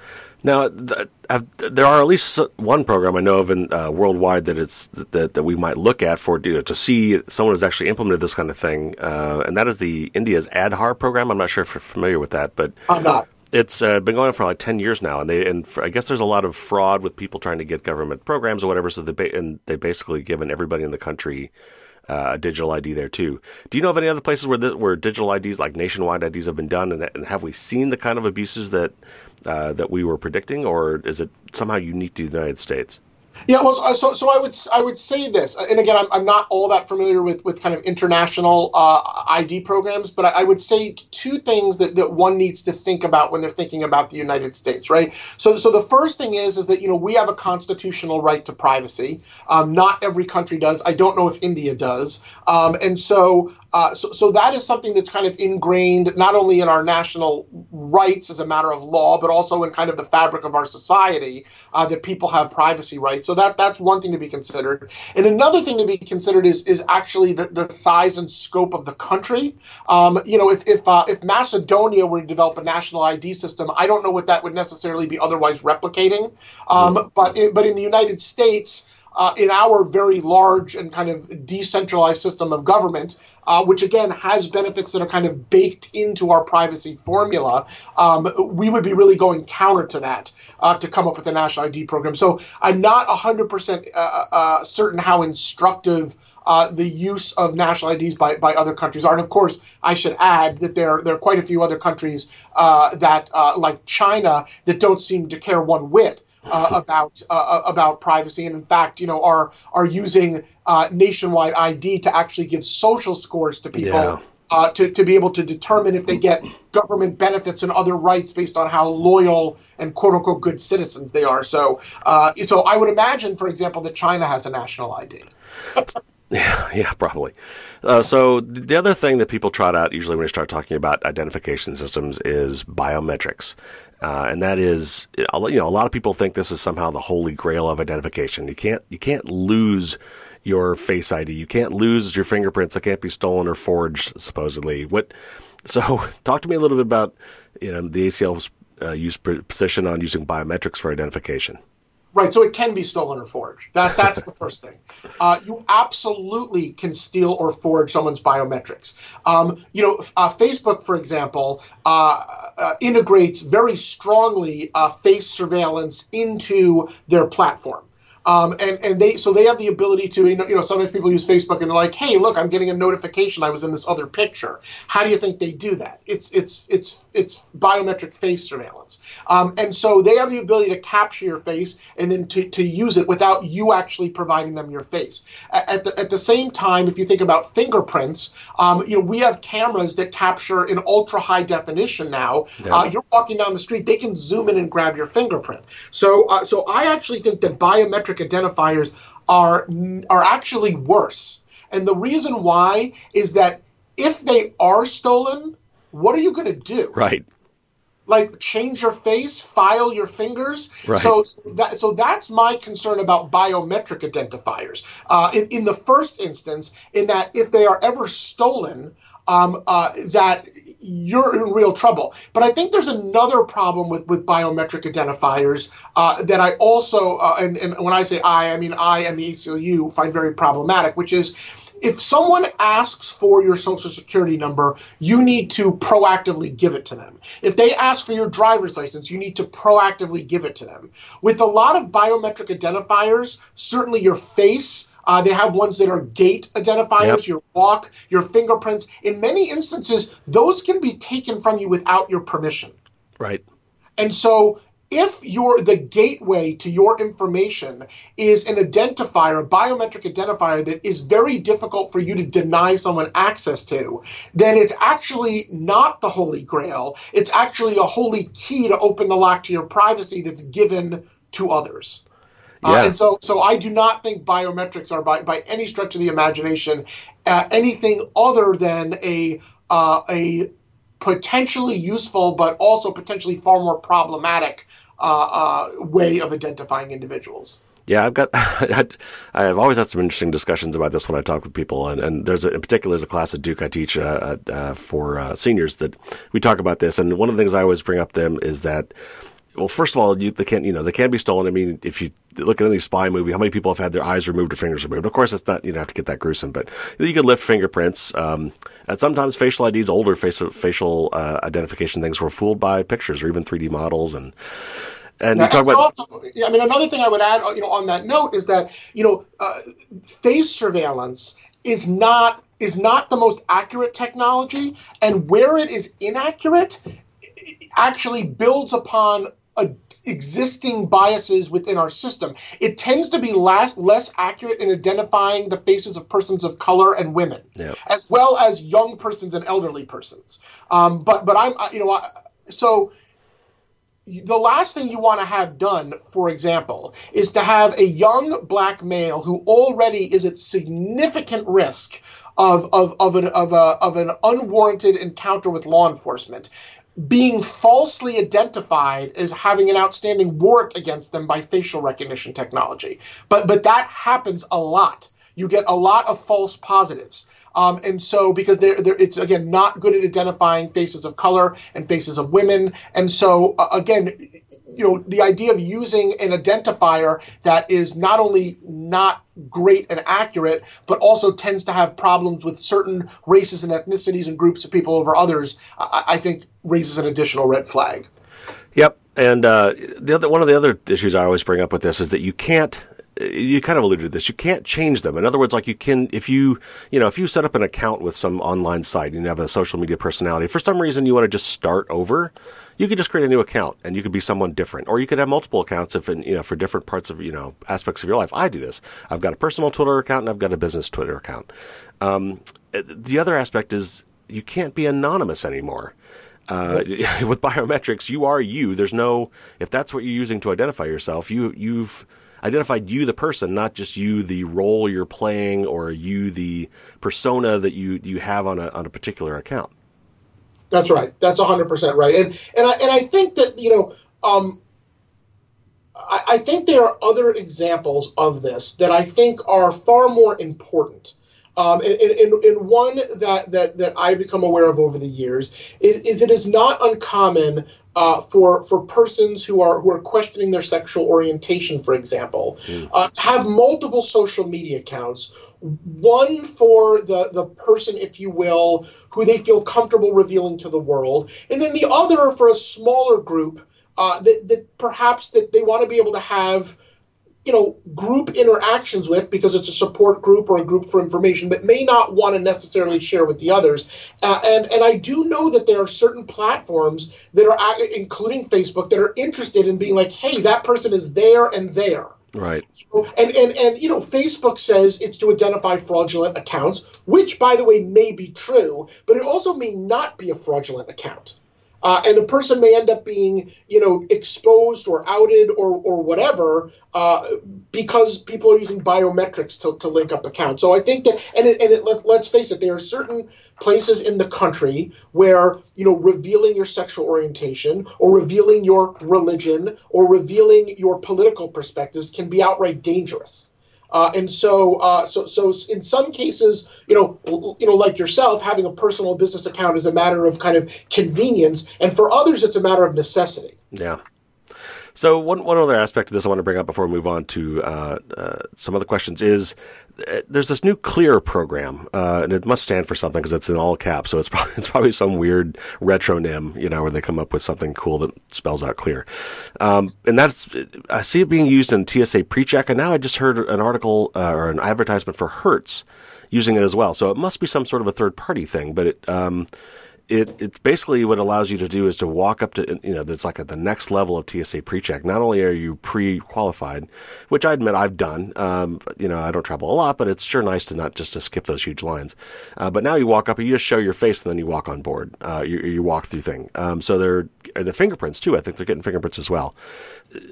Now, th- there are at least one program I know of in uh, worldwide that it's that, that we might look at for you know, to see someone who's actually implemented this kind of thing, uh, and that is the India's Aadhaar program. I'm not sure if you're familiar with that, but I'm not. It's uh, been going on for like ten years now, and they and for, I guess there's a lot of fraud with people trying to get government programs or whatever. So they ba- and they basically given everybody in the country a digital ID there too. Do you know of any other places where where digital IDs, like nationwide IDs, have been done, and, and have we seen the kind of abuses that uh, that we were predicting, or is it somehow unique to the United States? Yeah, well, so so I would I would say this, and again, I'm, I'm not all that familiar with, with kind of international uh, ID programs, but I, I, would say two things that, that one needs to think about when they're thinking about the United States, right? So so the first thing is is that you know we have a constitutional right to privacy. Um, not every country does. I don't know if India does, um, and so uh, so, so that is something that's kind of ingrained not only in our national rights as a matter of law, but also in kind of the fabric of our society uh, that people have privacy rights. So that that's one thing to be considered. And another thing to be considered is is actually the, the size and scope of the country. Um, you know, if if uh, if Macedonia were to develop a national ID system, I don't know what that would necessarily be otherwise replicating. Um, but in, but in the United States uh, in our very large and kind of decentralized system of government, uh, which again has benefits that are kind of baked into our privacy formula, um, we would be really going counter to that uh, to come up with a national ID program. So I'm not 100% uh, uh, certain how instructive. Uh, the use of national IDs by, by other countries are. And of course, I should add that there, there are quite a few other countries uh, that, uh, like China, that don't seem to care one whit uh, about uh, uh, about privacy, and in fact, you know, are are using uh, nationwide ID to actually give social scores to people. Yeah. Uh, to, to be able to determine if they get government benefits and other rights based on how loyal and quote unquote good citizens they are. So, uh, so I would imagine, for example, that China has a national ID. Yeah, yeah, probably. Uh, so the other thing that people trot out usually when you start talking about identification systems is biometrics, uh, and that is, you know, a lot of people think this is somehow the holy grail of identification. You can't, you can't lose your face ID. You can't lose your fingerprints. It can't be stolen or forged, supposedly. What? So, talk to me a little bit about, you know, the ACL's uh, use position on using biometrics for identification. Right, so it can be stolen or forged. That that's the first thing. Uh, you absolutely can steal or forge someone's biometrics. Um, you know, uh, Facebook, for example, uh, uh integrates very strongly uh, face surveillance into their platform. Um, and and they so they have the ability to you know, you know sometimes people use Facebook and they're like hey look I'm getting a notification I was in this other picture. How do you think they do that? It's it's it's it's biometric face surveillance. Um, and so they have the ability to capture your face and then to, to use it without you actually providing them your face. At the, at the same time if you think about fingerprints um, you know we have cameras that capture in ultra high definition now. Yeah. uh, you're walking down the street they can zoom in and grab your fingerprint. So uh, so I actually think that biometric biometric identifiers are are actually worse. And the reason why is that if they are stolen, what are you going to do? Right. Like change your face, file your fingers. Right. So that so that's my concern about biometric identifiers. Uh, in, in the first instance, in that if they are ever stolen, um, uh, that you're in real trouble. But I think there's another problem with, with biometric identifiers uh, that I also, uh, and, and when I say I, I mean I and the ACLU find very problematic, which is if someone asks for your social security number, you need to proactively give it to them. If they ask for your driver's license, you need to proactively give it to them. With a lot of biometric identifiers, certainly your face, uh, they have ones that are gait identifiers, yep. your walk, your fingerprints. In many instances, those can be taken from you without your permission. Right. And so if your the gateway to your information is an identifier, a biometric identifier that is very difficult for you to deny someone access to, then it's actually not the holy grail. It's actually a holy key to open the lock to your privacy that's given to others. Uh, yeah. And so, so I do not think biometrics are by, by any stretch of the imagination uh, anything other than a uh, a potentially useful but also potentially far more problematic uh, uh, way of identifying individuals. Yeah, I've got. I've always had some interesting discussions about this when I talk with people, and, and there's a, in particular there's a class at Duke I teach uh, uh, for uh, seniors that we talk about this, and one of the things I always bring up to them is that well, first of all, you, they can't, you know, they can be stolen. I mean, if you look at any spy movie, how many people have had their eyes removed or fingers removed? Of course, it's not, you don't have to get that gruesome, but you can lift fingerprints. Um, and sometimes facial IDs, older facial, facial uh, identification things were fooled by pictures or even 3D models. And, and you talk about, also, I mean, another thing I would add, you know, on that note is that you know, uh, face surveillance is not is not the most accurate technology, and where it is inaccurate, it actually builds upon a, existing biases within our system. It tends to be less less accurate in identifying the faces of persons of color and women, Yeah. as well as young persons and elderly persons. Um, but but I'm I- you know I, so the last thing you want to have done, for example, is to have a young black male who already is at significant risk of, of, of, an, of, a, of an unwarranted encounter with law enforcement being falsely identified as having an outstanding warrant against them by facial recognition technology. But, but that happens a lot. You get a lot of false positives. Um, and so, because they're, they're, it's again not good at identifying faces of color and faces of women. And so, uh, again, you know, the idea of using an identifier that is not only not great and accurate, but also tends to have problems with certain races and ethnicities and groups of people over others, I, I think raises an additional red flag. Yep. And uh, the other one of the other issues I always bring up with this is that you can't. You kind of alluded to this. You can't change them. In other words, like you can, if you, you know, if you set up an account with some online site and you have a social media personality, for some reason you want to just start over, you could just create a new account and you could be someone different, or you could have multiple accounts if, you know, for different parts of, you know, aspects of your life. I do this. I've got a personal Twitter account and I've got a business Twitter account. Um, the other aspect is you can't be anonymous anymore. Uh, with biometrics, you are you. There's no if that's what you're using to identify yourself. You you've identified you the person, not just you the role you're playing or you the persona that you you have on a on a particular account. That's right. That's hundred percent right. And and I and I think that you know, um, I, I think there are other examples of this that I think are far more important. Um, and, and, and one that, that, that I've become aware of over the years is, is it is not uncommon uh, for for persons who are who are questioning their sexual orientation, for example, uh, to have multiple social media accounts. One for the the person, if you will, who they feel comfortable revealing to the world, and then the other for a smaller group uh, that, that perhaps that they want to be able to have you know group interactions with because it's a support group or a group for information but may not want to necessarily share with the others. Uh, and and I do know that there are certain platforms that are including Facebook that are interested in being like hey that person is there and there. Right. and, and and you know facebook says it's to identify fraudulent accounts which by the way may be true but it also may not be a fraudulent account uh, and a person may end up being you know exposed or outed or or whatever uh, because people are using biometrics to, to link up accounts. So i think that and it, and it, let, let's face it there are certain places in the country where you know revealing your sexual orientation or revealing your religion or revealing your political perspectives can be outright dangerous uh, and so, uh, so, so in some cases, you know, you know, like yourself, having a personal business account is a matter of kind of convenience, and for others, it's a matter of necessity. Yeah. So one one other aspect of this I want to bring up before we move on to uh, uh, some other questions is uh, there's this new Clear program, uh, and it must stand for something because it's in all caps. So it's probably it's probably some weird retronym, you know, where they come up with something cool that spells out Clear. Um, and that's I see it being used in TSA PreCheck, and now I just heard an article uh, or an advertisement for Hertz using it as well. So it must be some sort of a third party thing, but it. Um, it it's basically what it allows you to do is to walk up to you know that's like at the next level of TSA pre-check. Not only are you pre-qualified, which I admit I've done. Um, you know I don't travel a lot, but it's sure nice to not just to skip those huge lines. Uh, but now you walk up, and you just show your face, and then you walk on board. Uh, you, you walk through thing. Um, so they're the fingerprints too. I think they're getting fingerprints as well.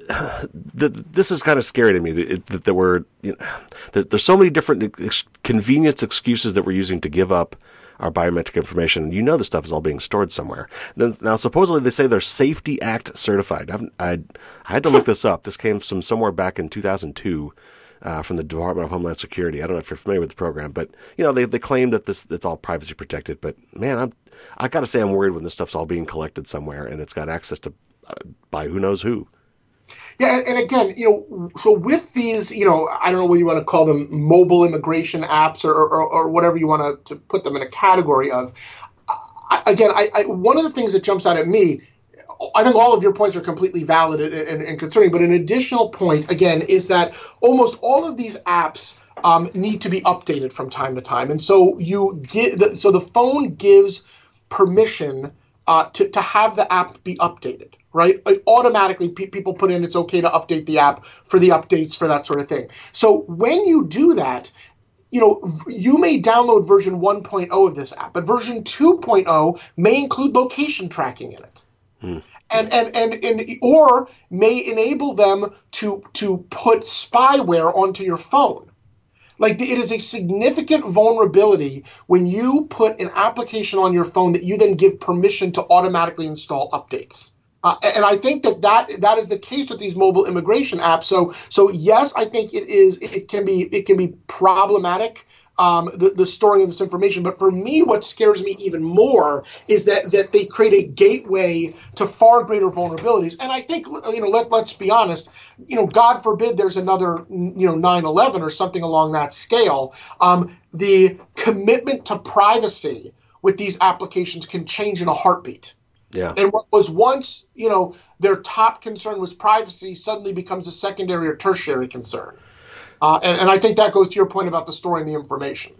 This is kind of scary to me that, that we're you know, there's so many different convenience excuses that we're using to give up our biometric information. You know the stuff is all being stored somewhere. Then now supposedly they say they're Safety Act certified. I've, I I had to look this up. This came from somewhere back in 2002. Uh, from the Department of Homeland Security. I don't know if you're familiar with the program, but you know they they claim that this it's all privacy protected. But man, I'm I got to say I'm worried when this stuff's all being collected somewhere and it's got access to uh, by who knows who. Yeah, and, again, you know, so with these, you know, I don't know what you want to call them, mobile immigration apps or, or, or whatever you want to, to put them in a category of. I, again, I, I, one of the things that jumps out at me, I think all of your points are completely valid and, and, and concerning, but an additional point, again, is that almost all of these apps um, need to be updated from time to time, and so you get, the, so the phone gives permission uh, to to have the app be updated right? automatically, pe- people put in it's okay to update the app for the updates for that sort of thing. So when you do that, you know, you may download version 1.0 of this app, but version 2.0 may include location tracking in it. Hmm. And, and, and, and or may enable them to to put spyware onto your phone. Like it is a significant vulnerability when you put an application on your phone that you then give permission to automatically install updates. Uh, and I think that, that that is the case with these mobile immigration apps. So so yes, I think it is it can be it can be problematic um, the, the storing of this information. But for me, what scares me even more is that that they create a gateway to far greater vulnerabilities. And I think you know let let's be honest, you know, God forbid there's another you know 9/11 or something along that scale. Um, the commitment to privacy with these applications can change in a heartbeat. Yeah. And what was once, you know, their top concern was privacy suddenly becomes a secondary or tertiary concern. Uh, and, and I think that goes to your point about the storing the information.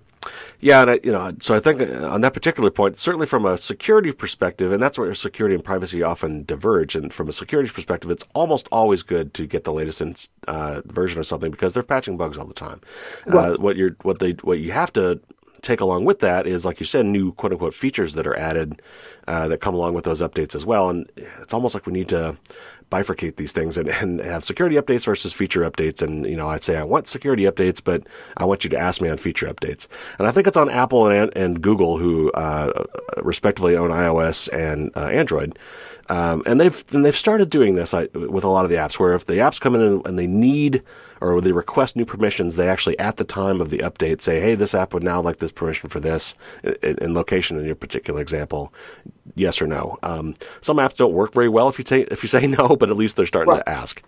Yeah, and I, you know, so I think uh, on that particular point, certainly from a security perspective, and that's where security and privacy often diverge. And from a security perspective, it's almost always good to get the latest in, uh, version of something because they're patching bugs all the time. Right. Uh, what you're, what they, what you have to take along with that is, like you said, new quote unquote features that are added uh, that come along with those updates as well. And it's almost like we need to bifurcate these things and, and have security updates versus feature updates. And, you know, I'd say I want security updates, but I want you to ask me on feature updates. And I think it's on Apple and, and Google, who uh, respectively own iOS and uh, Android. Um, and they've and they've started doing this with a lot of the apps, where if the apps come in and they need or they request new permissions, they actually at the time of the update say, "Hey, this app would now like this permission for this in, in location in your particular example, yes or no." Um, some apps don't work very well if you say if you say no, but at least they're starting right. to ask.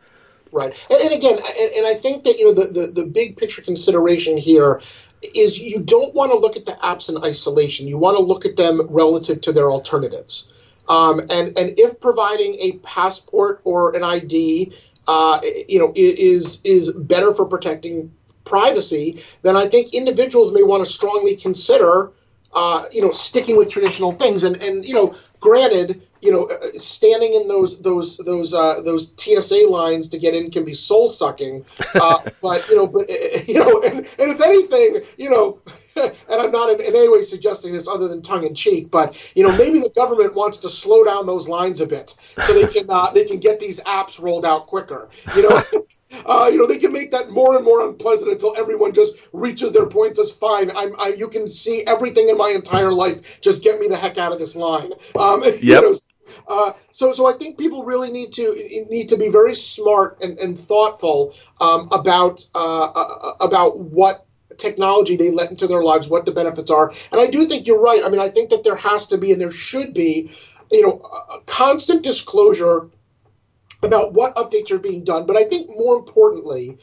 Right, and, and again, and, and, I think that you know the, the the big picture consideration here is you don't want to look at the apps in isolation. You want to look at them relative to their alternatives. Um, and and if providing a passport or an ID uh, you know, is is better for protecting privacy, then I think individuals may want to strongly consider, uh, you know, sticking with traditional things. And and you know, granted, you know, uh, standing in those those those uh, those TSA lines to get in can be soul sucking. Uh, but you know, but you know, and, and if anything, you know, and I'm not in, in, any way suggesting this other than tongue in cheek, but you know, maybe the government wants to slow down those lines a bit so they can uh, they can get these apps rolled out quicker. You know. Uh, you know, they can make that more and more unpleasant until everyone just reaches their points as fine. I'm, I, you can see everything in my entire life. Just get me the heck out of this line. Um, yep. You know, uh, so, so I think people really need to need to be very smart and, and thoughtful um, about uh, uh, about what technology they let into their lives, what the benefits are. And I do think you're right. I mean, I think that there has to be and there should be, you know, a constant disclosure about what updates are being done. But I think more importantly,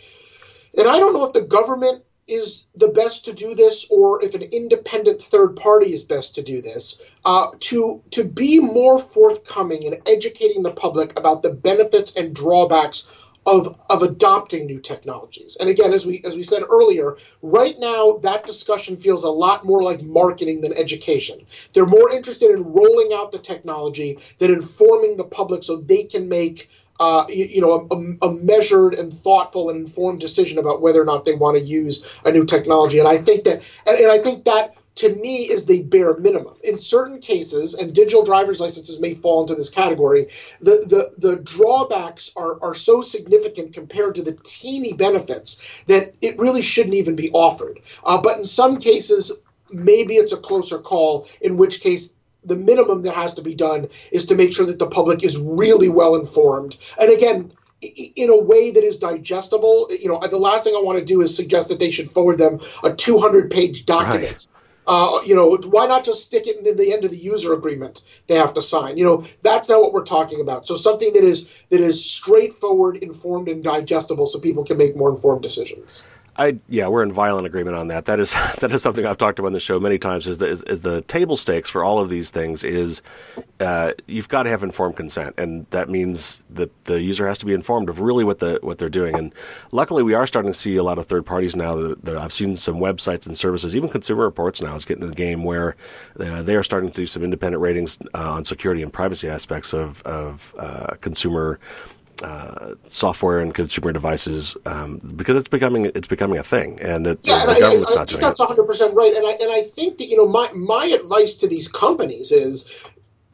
and I don't know if the government is the best to do this or if an independent third party is best to do this uh, to to be more forthcoming in educating the public about the benefits and drawbacks of of adopting new technologies and again as we as we said earlier right now that discussion feels a lot more like marketing than education they're more interested in rolling out the technology than informing the public so they can make uh, you, you, know, a, a, measured and thoughtful and informed decision about whether or not they want to use a new technology. And I think that, and, and I think that to me is the bare minimum. In certain cases, and digital driver's licenses may fall into this category, the, the, the drawbacks are, are so significant compared to the teeny benefits that it really shouldn't even be offered. Uh, but in some cases, maybe it's a closer call. In which case, the minimum that has to be done is to make sure that the public is really well informed. And again, in a way that is digestible. You know, the last thing I want to do is suggest that they should forward them a 200 page document. Right. Uh, you know, why not just stick it in the end of the user agreement they have to sign? You know, that's not what we're talking about. So something that is that is straightforward, informed, and digestible, so people can make more informed decisions. I yeah, we're in violent agreement on that. That is that is something I've talked about on the show many times. Is the is, is the table stakes for all of these things is uh, you've got to have informed consent, and that means that the user has to be informed of really what the what they're doing. And luckily, we are starting to see a lot of third parties now. That, that I've seen some websites and services, even Consumer Reports now is getting in the game where uh, they are starting to do some independent ratings uh, on security and privacy aspects of of uh, consumer uh, software and consumer devices um, because it's becoming it's becoming a thing, and it, yeah, the, the government's I, I, not I doing that's one hundred percent right. And I and I think that you know my my advice to these companies is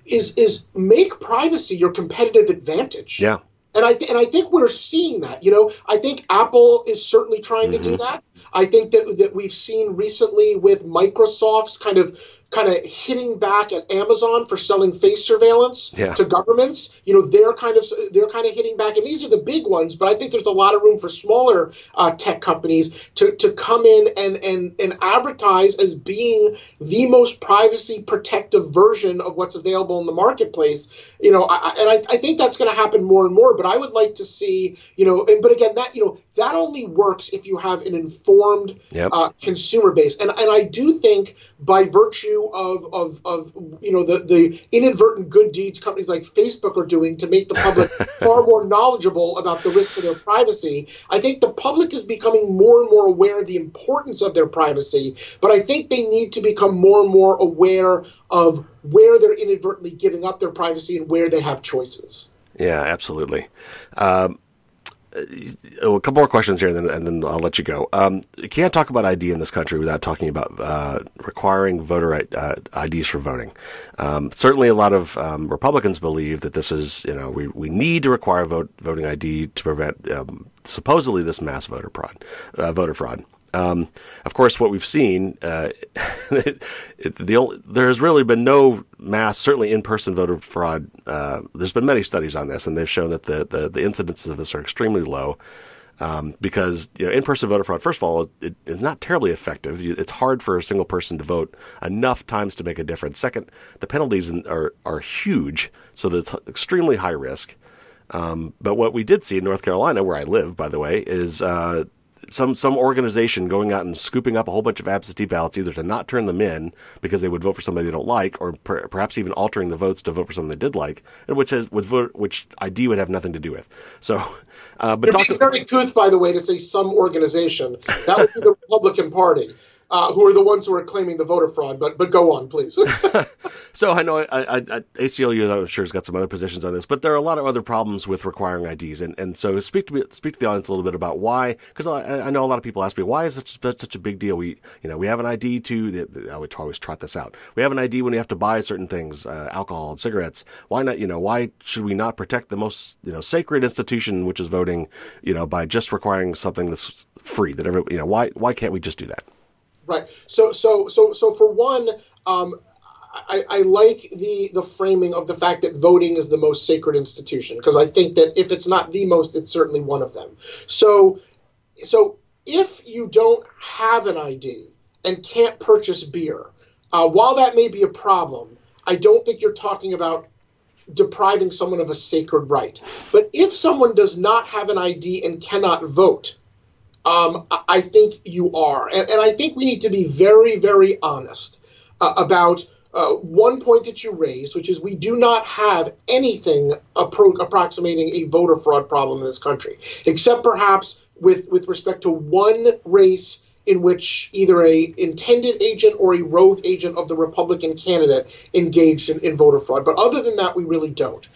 is is make privacy your competitive advantage. Yeah. And I th- and I think we're seeing that. You know, I think Apple is certainly trying mm-hmm. to do mm-hmm. that. I think that that we've seen recently with Microsoft's kind of kind of hitting back at Amazon for selling face surveillance yeah. to governments. You know, they're kind of they're kind of hitting back, and these are the big ones. But I think there's a lot of room for smaller uh, tech companies to, to come in and, and and advertise as being the most privacy protective version of what's available in the marketplace. You know, I, and I, I think that's going to happen more and more. But I would like to see, you know, and, but again, that you know that only works if you have an informed yep. uh, consumer base, and and I do think by virtue of, of, of you know the, the inadvertent good deeds companies like Facebook are doing to make the public far more knowledgeable about the risk to their privacy. I think the public is becoming more and more aware of the importance of their privacy, but I think they need to become more and more aware of where they're inadvertently giving up their privacy and where they have choices. Yeah, absolutely. Um, uh, a couple more questions here, and then, and then I'll let you go. Um, you can't talk about ID in this country without talking about uh, requiring voter uh, IDs for voting. Um, certainly, a lot of um, Republicans believe that this is, you know, we, we need to require vote, voting ID to prevent um, supposedly this mass voter fraud. Uh, voter fraud. Um, of course, what we've seen, uh, the only, there has really been no mass, certainly in-person voter fraud. Uh, there's been many studies on this, and they've shown that the, the, the incidences of this are extremely low. Um, because you know, in-person voter fraud, first of all, it is not terribly effective. It's hard for a single person to vote enough times to make a difference. Second, the penalties are are huge, so it's extremely high risk. Um, but what we did see in North Carolina, where I live, by the way, is uh, some some organization going out and scooping up a whole bunch of absentee ballots, either to not turn them in because they would vote for somebody they don't like, or per, perhaps even altering the votes to vote for someone they did like, and which has, would vote, which ID would have nothing to do with. So, uh, but You're being very couth, by the way, to say some organization. That would be the Republican Party uh, who are the ones who are claiming the voter fraud. But but go on, please. so I know I, I, I, ACLU, I'm sure, has got some other positions on this, but there are a lot of other problems with requiring IDs. And, and so speak to me, speak to the audience a little bit about why, because I, I know a lot of people ask me why is such such a big deal? We you know we have an ID to I would always trot this out. We have an ID when we have to buy certain things, uh, alcohol and cigarettes. Why not? You know why should we not protect the most you know sacred institution, which is voting? You know by just requiring something that's free that every you know why why can't we just do that? Right. So so so so for one, um, I, I, like the the framing of the fact that voting is the most sacred institution because I think that if it's not the most, it's certainly one of them. So so if you don't have an ID and can't purchase beer, uh, while that may be a problem, I don't think you're talking about depriving someone of a sacred right. But if someone does not have an ID and cannot vote, um, I think you are. And, and, I think we need to be very, very honest uh, about uh, one point that you raised, which is we do not have anything appro- approximating a voter fraud problem in this country, except perhaps with, with respect to one race in which either a intended agent or a rogue agent of the Republican candidate engaged in, in voter fraud. But other than that, we really don't.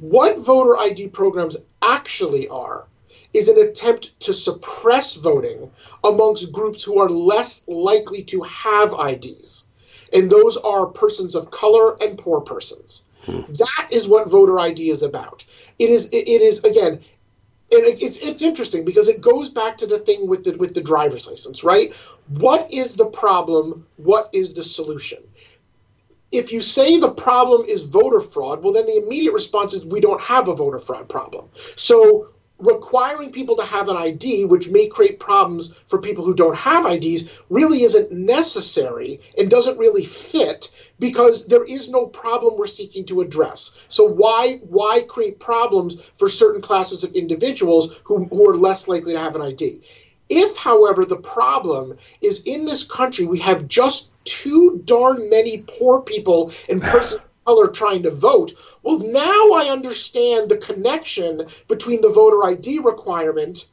What voter ID programs actually are is an attempt to suppress voting amongst groups who are less likely to have IDs. And those are persons of color and poor persons. Hmm. That is what voter ID is about. It is, it is again, and it, it's it's interesting because it goes back to the thing with the with the driver's license, right? What is the problem? What is the solution? If you say the problem is voter fraud, well, then the immediate response is we don't have a voter fraud problem. So requiring people to have an ID, which may create problems for people who don't have IDs, really isn't necessary and doesn't really fit because there is no problem we're seeking to address. So why why create problems for certain classes of individuals who, who are less likely to have an ID? If, however, the problem is in this country we have just too darn many poor people and persons color trying to vote. Well, now I understand the connection between the voter ID requirement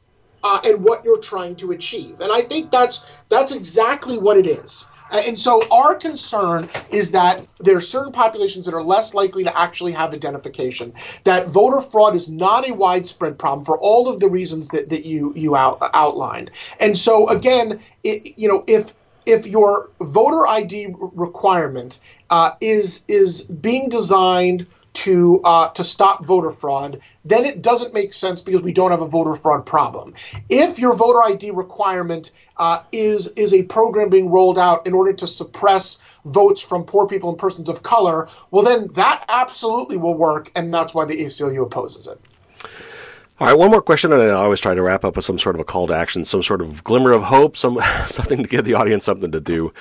uh, and what you're trying to achieve. And I think that's that's exactly what it is. And so our concern is that there are certain populations that are less likely to actually have identification. That voter fraud is not a widespread problem for all of the reasons that, that you you out, outlined. And so again, it, you know, if if your voter ID requirement uh, is is being designed to uh, to stop voter fraud, then it doesn't make sense because we don't have a voter fraud problem. If your voter ID requirement uh, is is a program being rolled out in order to suppress votes from poor people and persons of color, well then that absolutely will work, and that's why the ACLU opposes it. All right, one more question, and I always try to wrap up with some sort of a call to action, some sort of glimmer of hope, some something to give the audience something to do.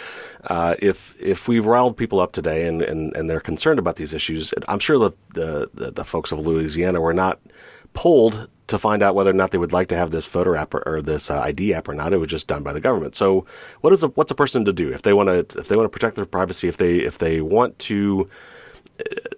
Uh, if if we've riled people up today and, and, and they're concerned about these issues, I'm sure the, the, the, the folks of Louisiana were not polled to find out whether or not they would like to have this voter app or, or this uh, ID app or not. It was just done by the government. So, what is a, what's a person to do if they want to if they want to protect their privacy, if they if they want to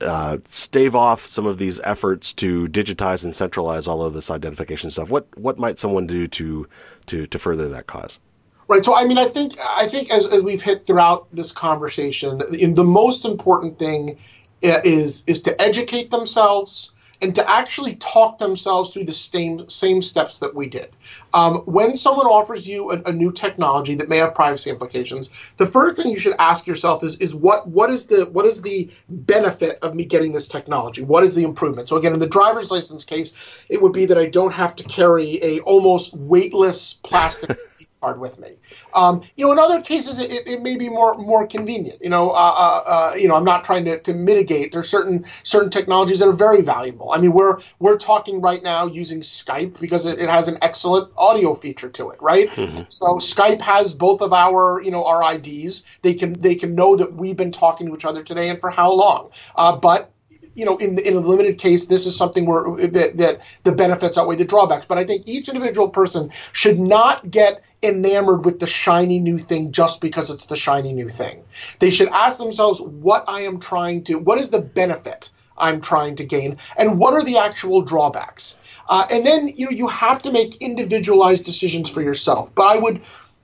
uh, stave off some of these efforts to digitize and centralize all of this identification stuff? What what might someone do to to to further that cause? Right. So I mean, I think I think as, as we've hit throughout this conversation, the most important thing is is to educate themselves and to actually talk themselves through the same same steps that we did. Um, when someone offers you a, a, new technology that may have privacy implications, the first thing you should ask yourself is is what what is the what is the benefit of me getting this technology? What is the improvement? So again, in the driver's license case, it would be that I don't have to carry a almost weightless plastic card with me. Um, you know, in other cases, it, it, may be more more convenient. You know, uh, uh, uh, you know, I'm not trying to, to mitigate. There's certain certain technologies that are very valuable. I mean, we're we're talking right now using Skype because it, it has an excellent audio feature to it, right? Mm-hmm. So Skype has both of our you know our IDs. They can they can know that we've been talking to each other today and for how long. Uh, but you know, in in a limited case, this is something where that, that the benefits outweigh the drawbacks. But I think each individual person should not get enamored with the shiny new thing just because it's the shiny new thing. They should ask themselves what I am trying to, what is the benefit I'm trying to gain, and what are the actual drawbacks. Uh, and then you know you have to make individualized decisions for yourself. But I would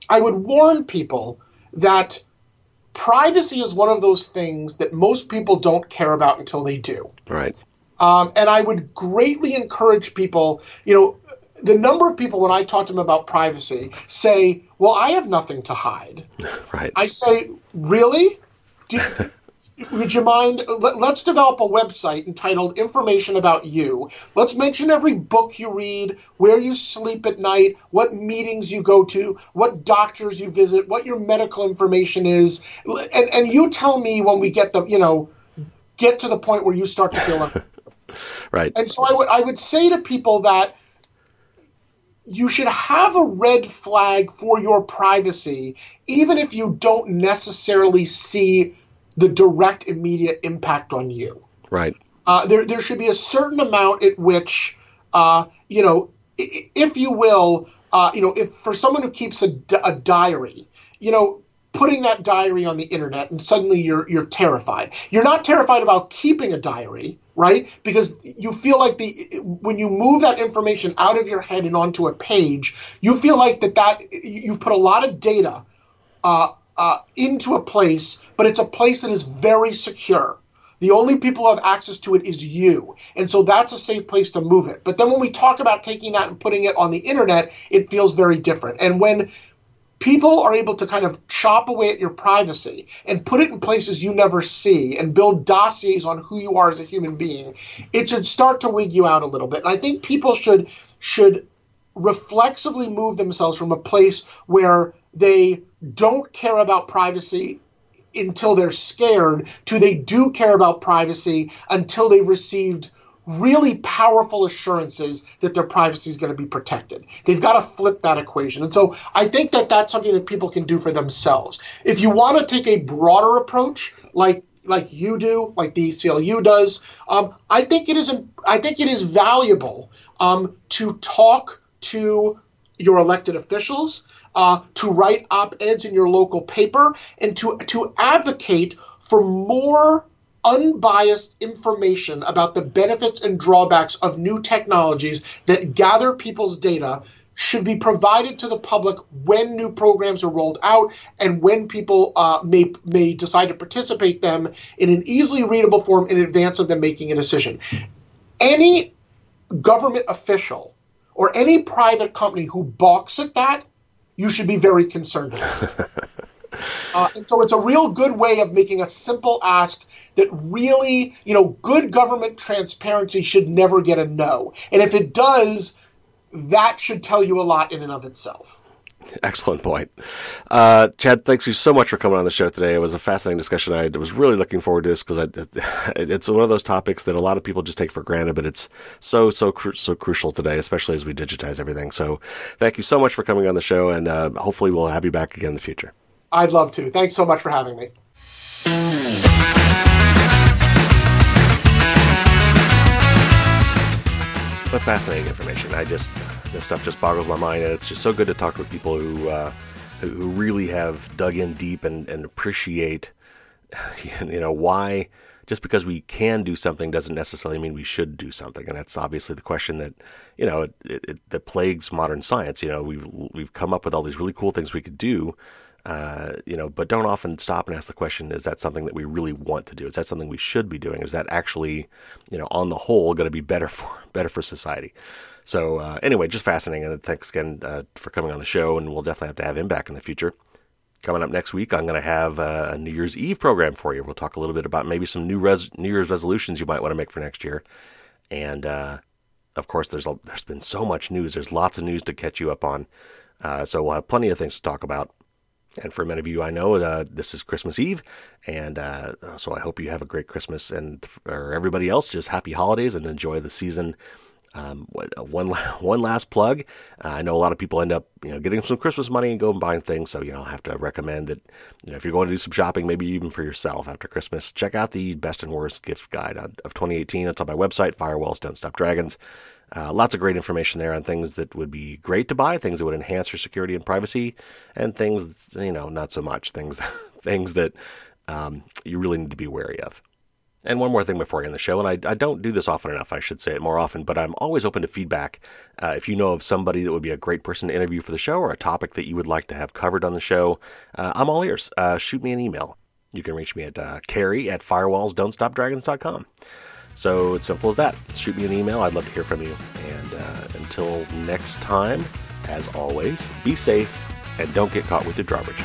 I would warn people that privacy is one of those things that most people don't care about until they do. Right. Um, and I would greatly encourage people, you know, the number of people when I talk to them about privacy say, "Well, I have nothing to hide." Right. I say, "Really? Would you mind? Let, us develop a website entitled "Information About You." Let's mention every book you read, where you sleep at night, what meetings you go to, what doctors you visit, what your medical information is, and and you tell me when we get the you know get to the point where you start to feel. Uncomfortable. Right. And so I would I would say to people that you should have a red flag for your privacy, even if you don't necessarily see the direct immediate impact on you. Right. Uh, there, there should be a certain amount at which, uh, you know, if you will, uh, you know, if for someone who keeps a, a diary, you know, putting that diary on the internet and suddenly you're you're terrified. You're not terrified about keeping a diary right? Because you feel like the when you move that information out of your head and onto a page, you feel like that that you've put a lot of data uh, uh, into a place, but it's a place that is very secure. The only people who have access to it is you. And so that's a safe place to move it. But then when we talk about taking that and putting it on the internet, it feels very different. And when people are able to kind of chop away at your privacy and put it in places you never see and build dossiers on who you are as a human being, it should start to wig you out a little bit. And I think people should should reflexively move themselves from a place where they don't care about privacy until they're scared to they do care about privacy until they've received really powerful assurances that their privacy is going to be protected. They've got to flip that equation. And so I think that that's something that people can do for themselves. If you want to take a broader approach, like like you do, like the ACLU does, um, I think it is I think it is valuable um, to talk to your elected officials, uh, to write op eds in your local paper, and to to advocate for more unbiased information about the benefits and drawbacks of new technologies that gather people's data should be provided to the public when new programs are rolled out and when people uh, may may decide to participate them in an easily readable form in advance of them making a decision. Any government official or any private company who balks at that, you should be very concerned about. Uh, and so it's a real good way of making a simple ask that really, you know, good government transparency should never get a no. And if it does, that should tell you a lot in and of itself. Excellent point. Uh, Chad, thanks you so much for coming on the show today. It was a fascinating discussion. I was really looking forward to this because it's one of those topics that a lot of people just take for granted, but it's so, so, so crucial today, especially as we digitize everything. So thank you so much for coming on the show and uh, hopefully we'll have you back again in the future. I'd love to. Thanks so much for having me. But fascinating information. I just this stuff just boggles my mind, and it's just so good to talk with people who uh, who really have dug in deep and, and appreciate you know why just because we can do something doesn't necessarily mean we should do something, and that's obviously the question that you know it, it, it, that plagues modern science. You know, we've we've come up with all these really cool things we could do, uh, you know, but don't often stop and ask the question: Is that something that we really want to do? Is that something we should be doing? Is that actually, you know, on the whole, going to be better for better for society? So uh, anyway, just fascinating, and thanks again uh, for coming on the show, and we'll definitely have to have him back in the future. Coming up next week, I'm going to have uh, a New Year's Eve program for you. We'll talk a little bit about maybe some new res- New Year's resolutions you might want to make for next year, and uh, of course, there's a, there's been so much news. There's lots of news to catch you up on, so we'll have plenty of things to talk about. And for many of you, I know uh, this is Christmas Eve, and uh, so I hope you have a great Christmas. And for everybody else, just happy holidays and enjoy the season. Um, one one last plug. Uh, I know a lot of people end up, you know, getting some Christmas money and go and buying things. So you know, I have to recommend that you know, if you're going to do some shopping, maybe even for yourself after Christmas, check out the best and worst gift guide of 2018. It's on my website, Firewalls Don't Stop Dragons. Uh, lots of great information there on things that would be great to buy, things that would enhance your security and privacy, and things you know not so much things things that um, you really need to be wary of. And one more thing before I end the show, and I, I, don't do this often enough, I should say it more often, but I'm always open to feedback. Uh, if you know of somebody that would be a great person to interview for the show or a topic that you would like to have covered on the show, uh, I'm all ears. Uh, shoot me an email. You can reach me at uh, carey at firewallsdon'tstopdragons.com. So it's simple as that. Shoot me an email. I'd love to hear from you. And uh, until next time, as always, be safe and don't get caught with your drawbridge.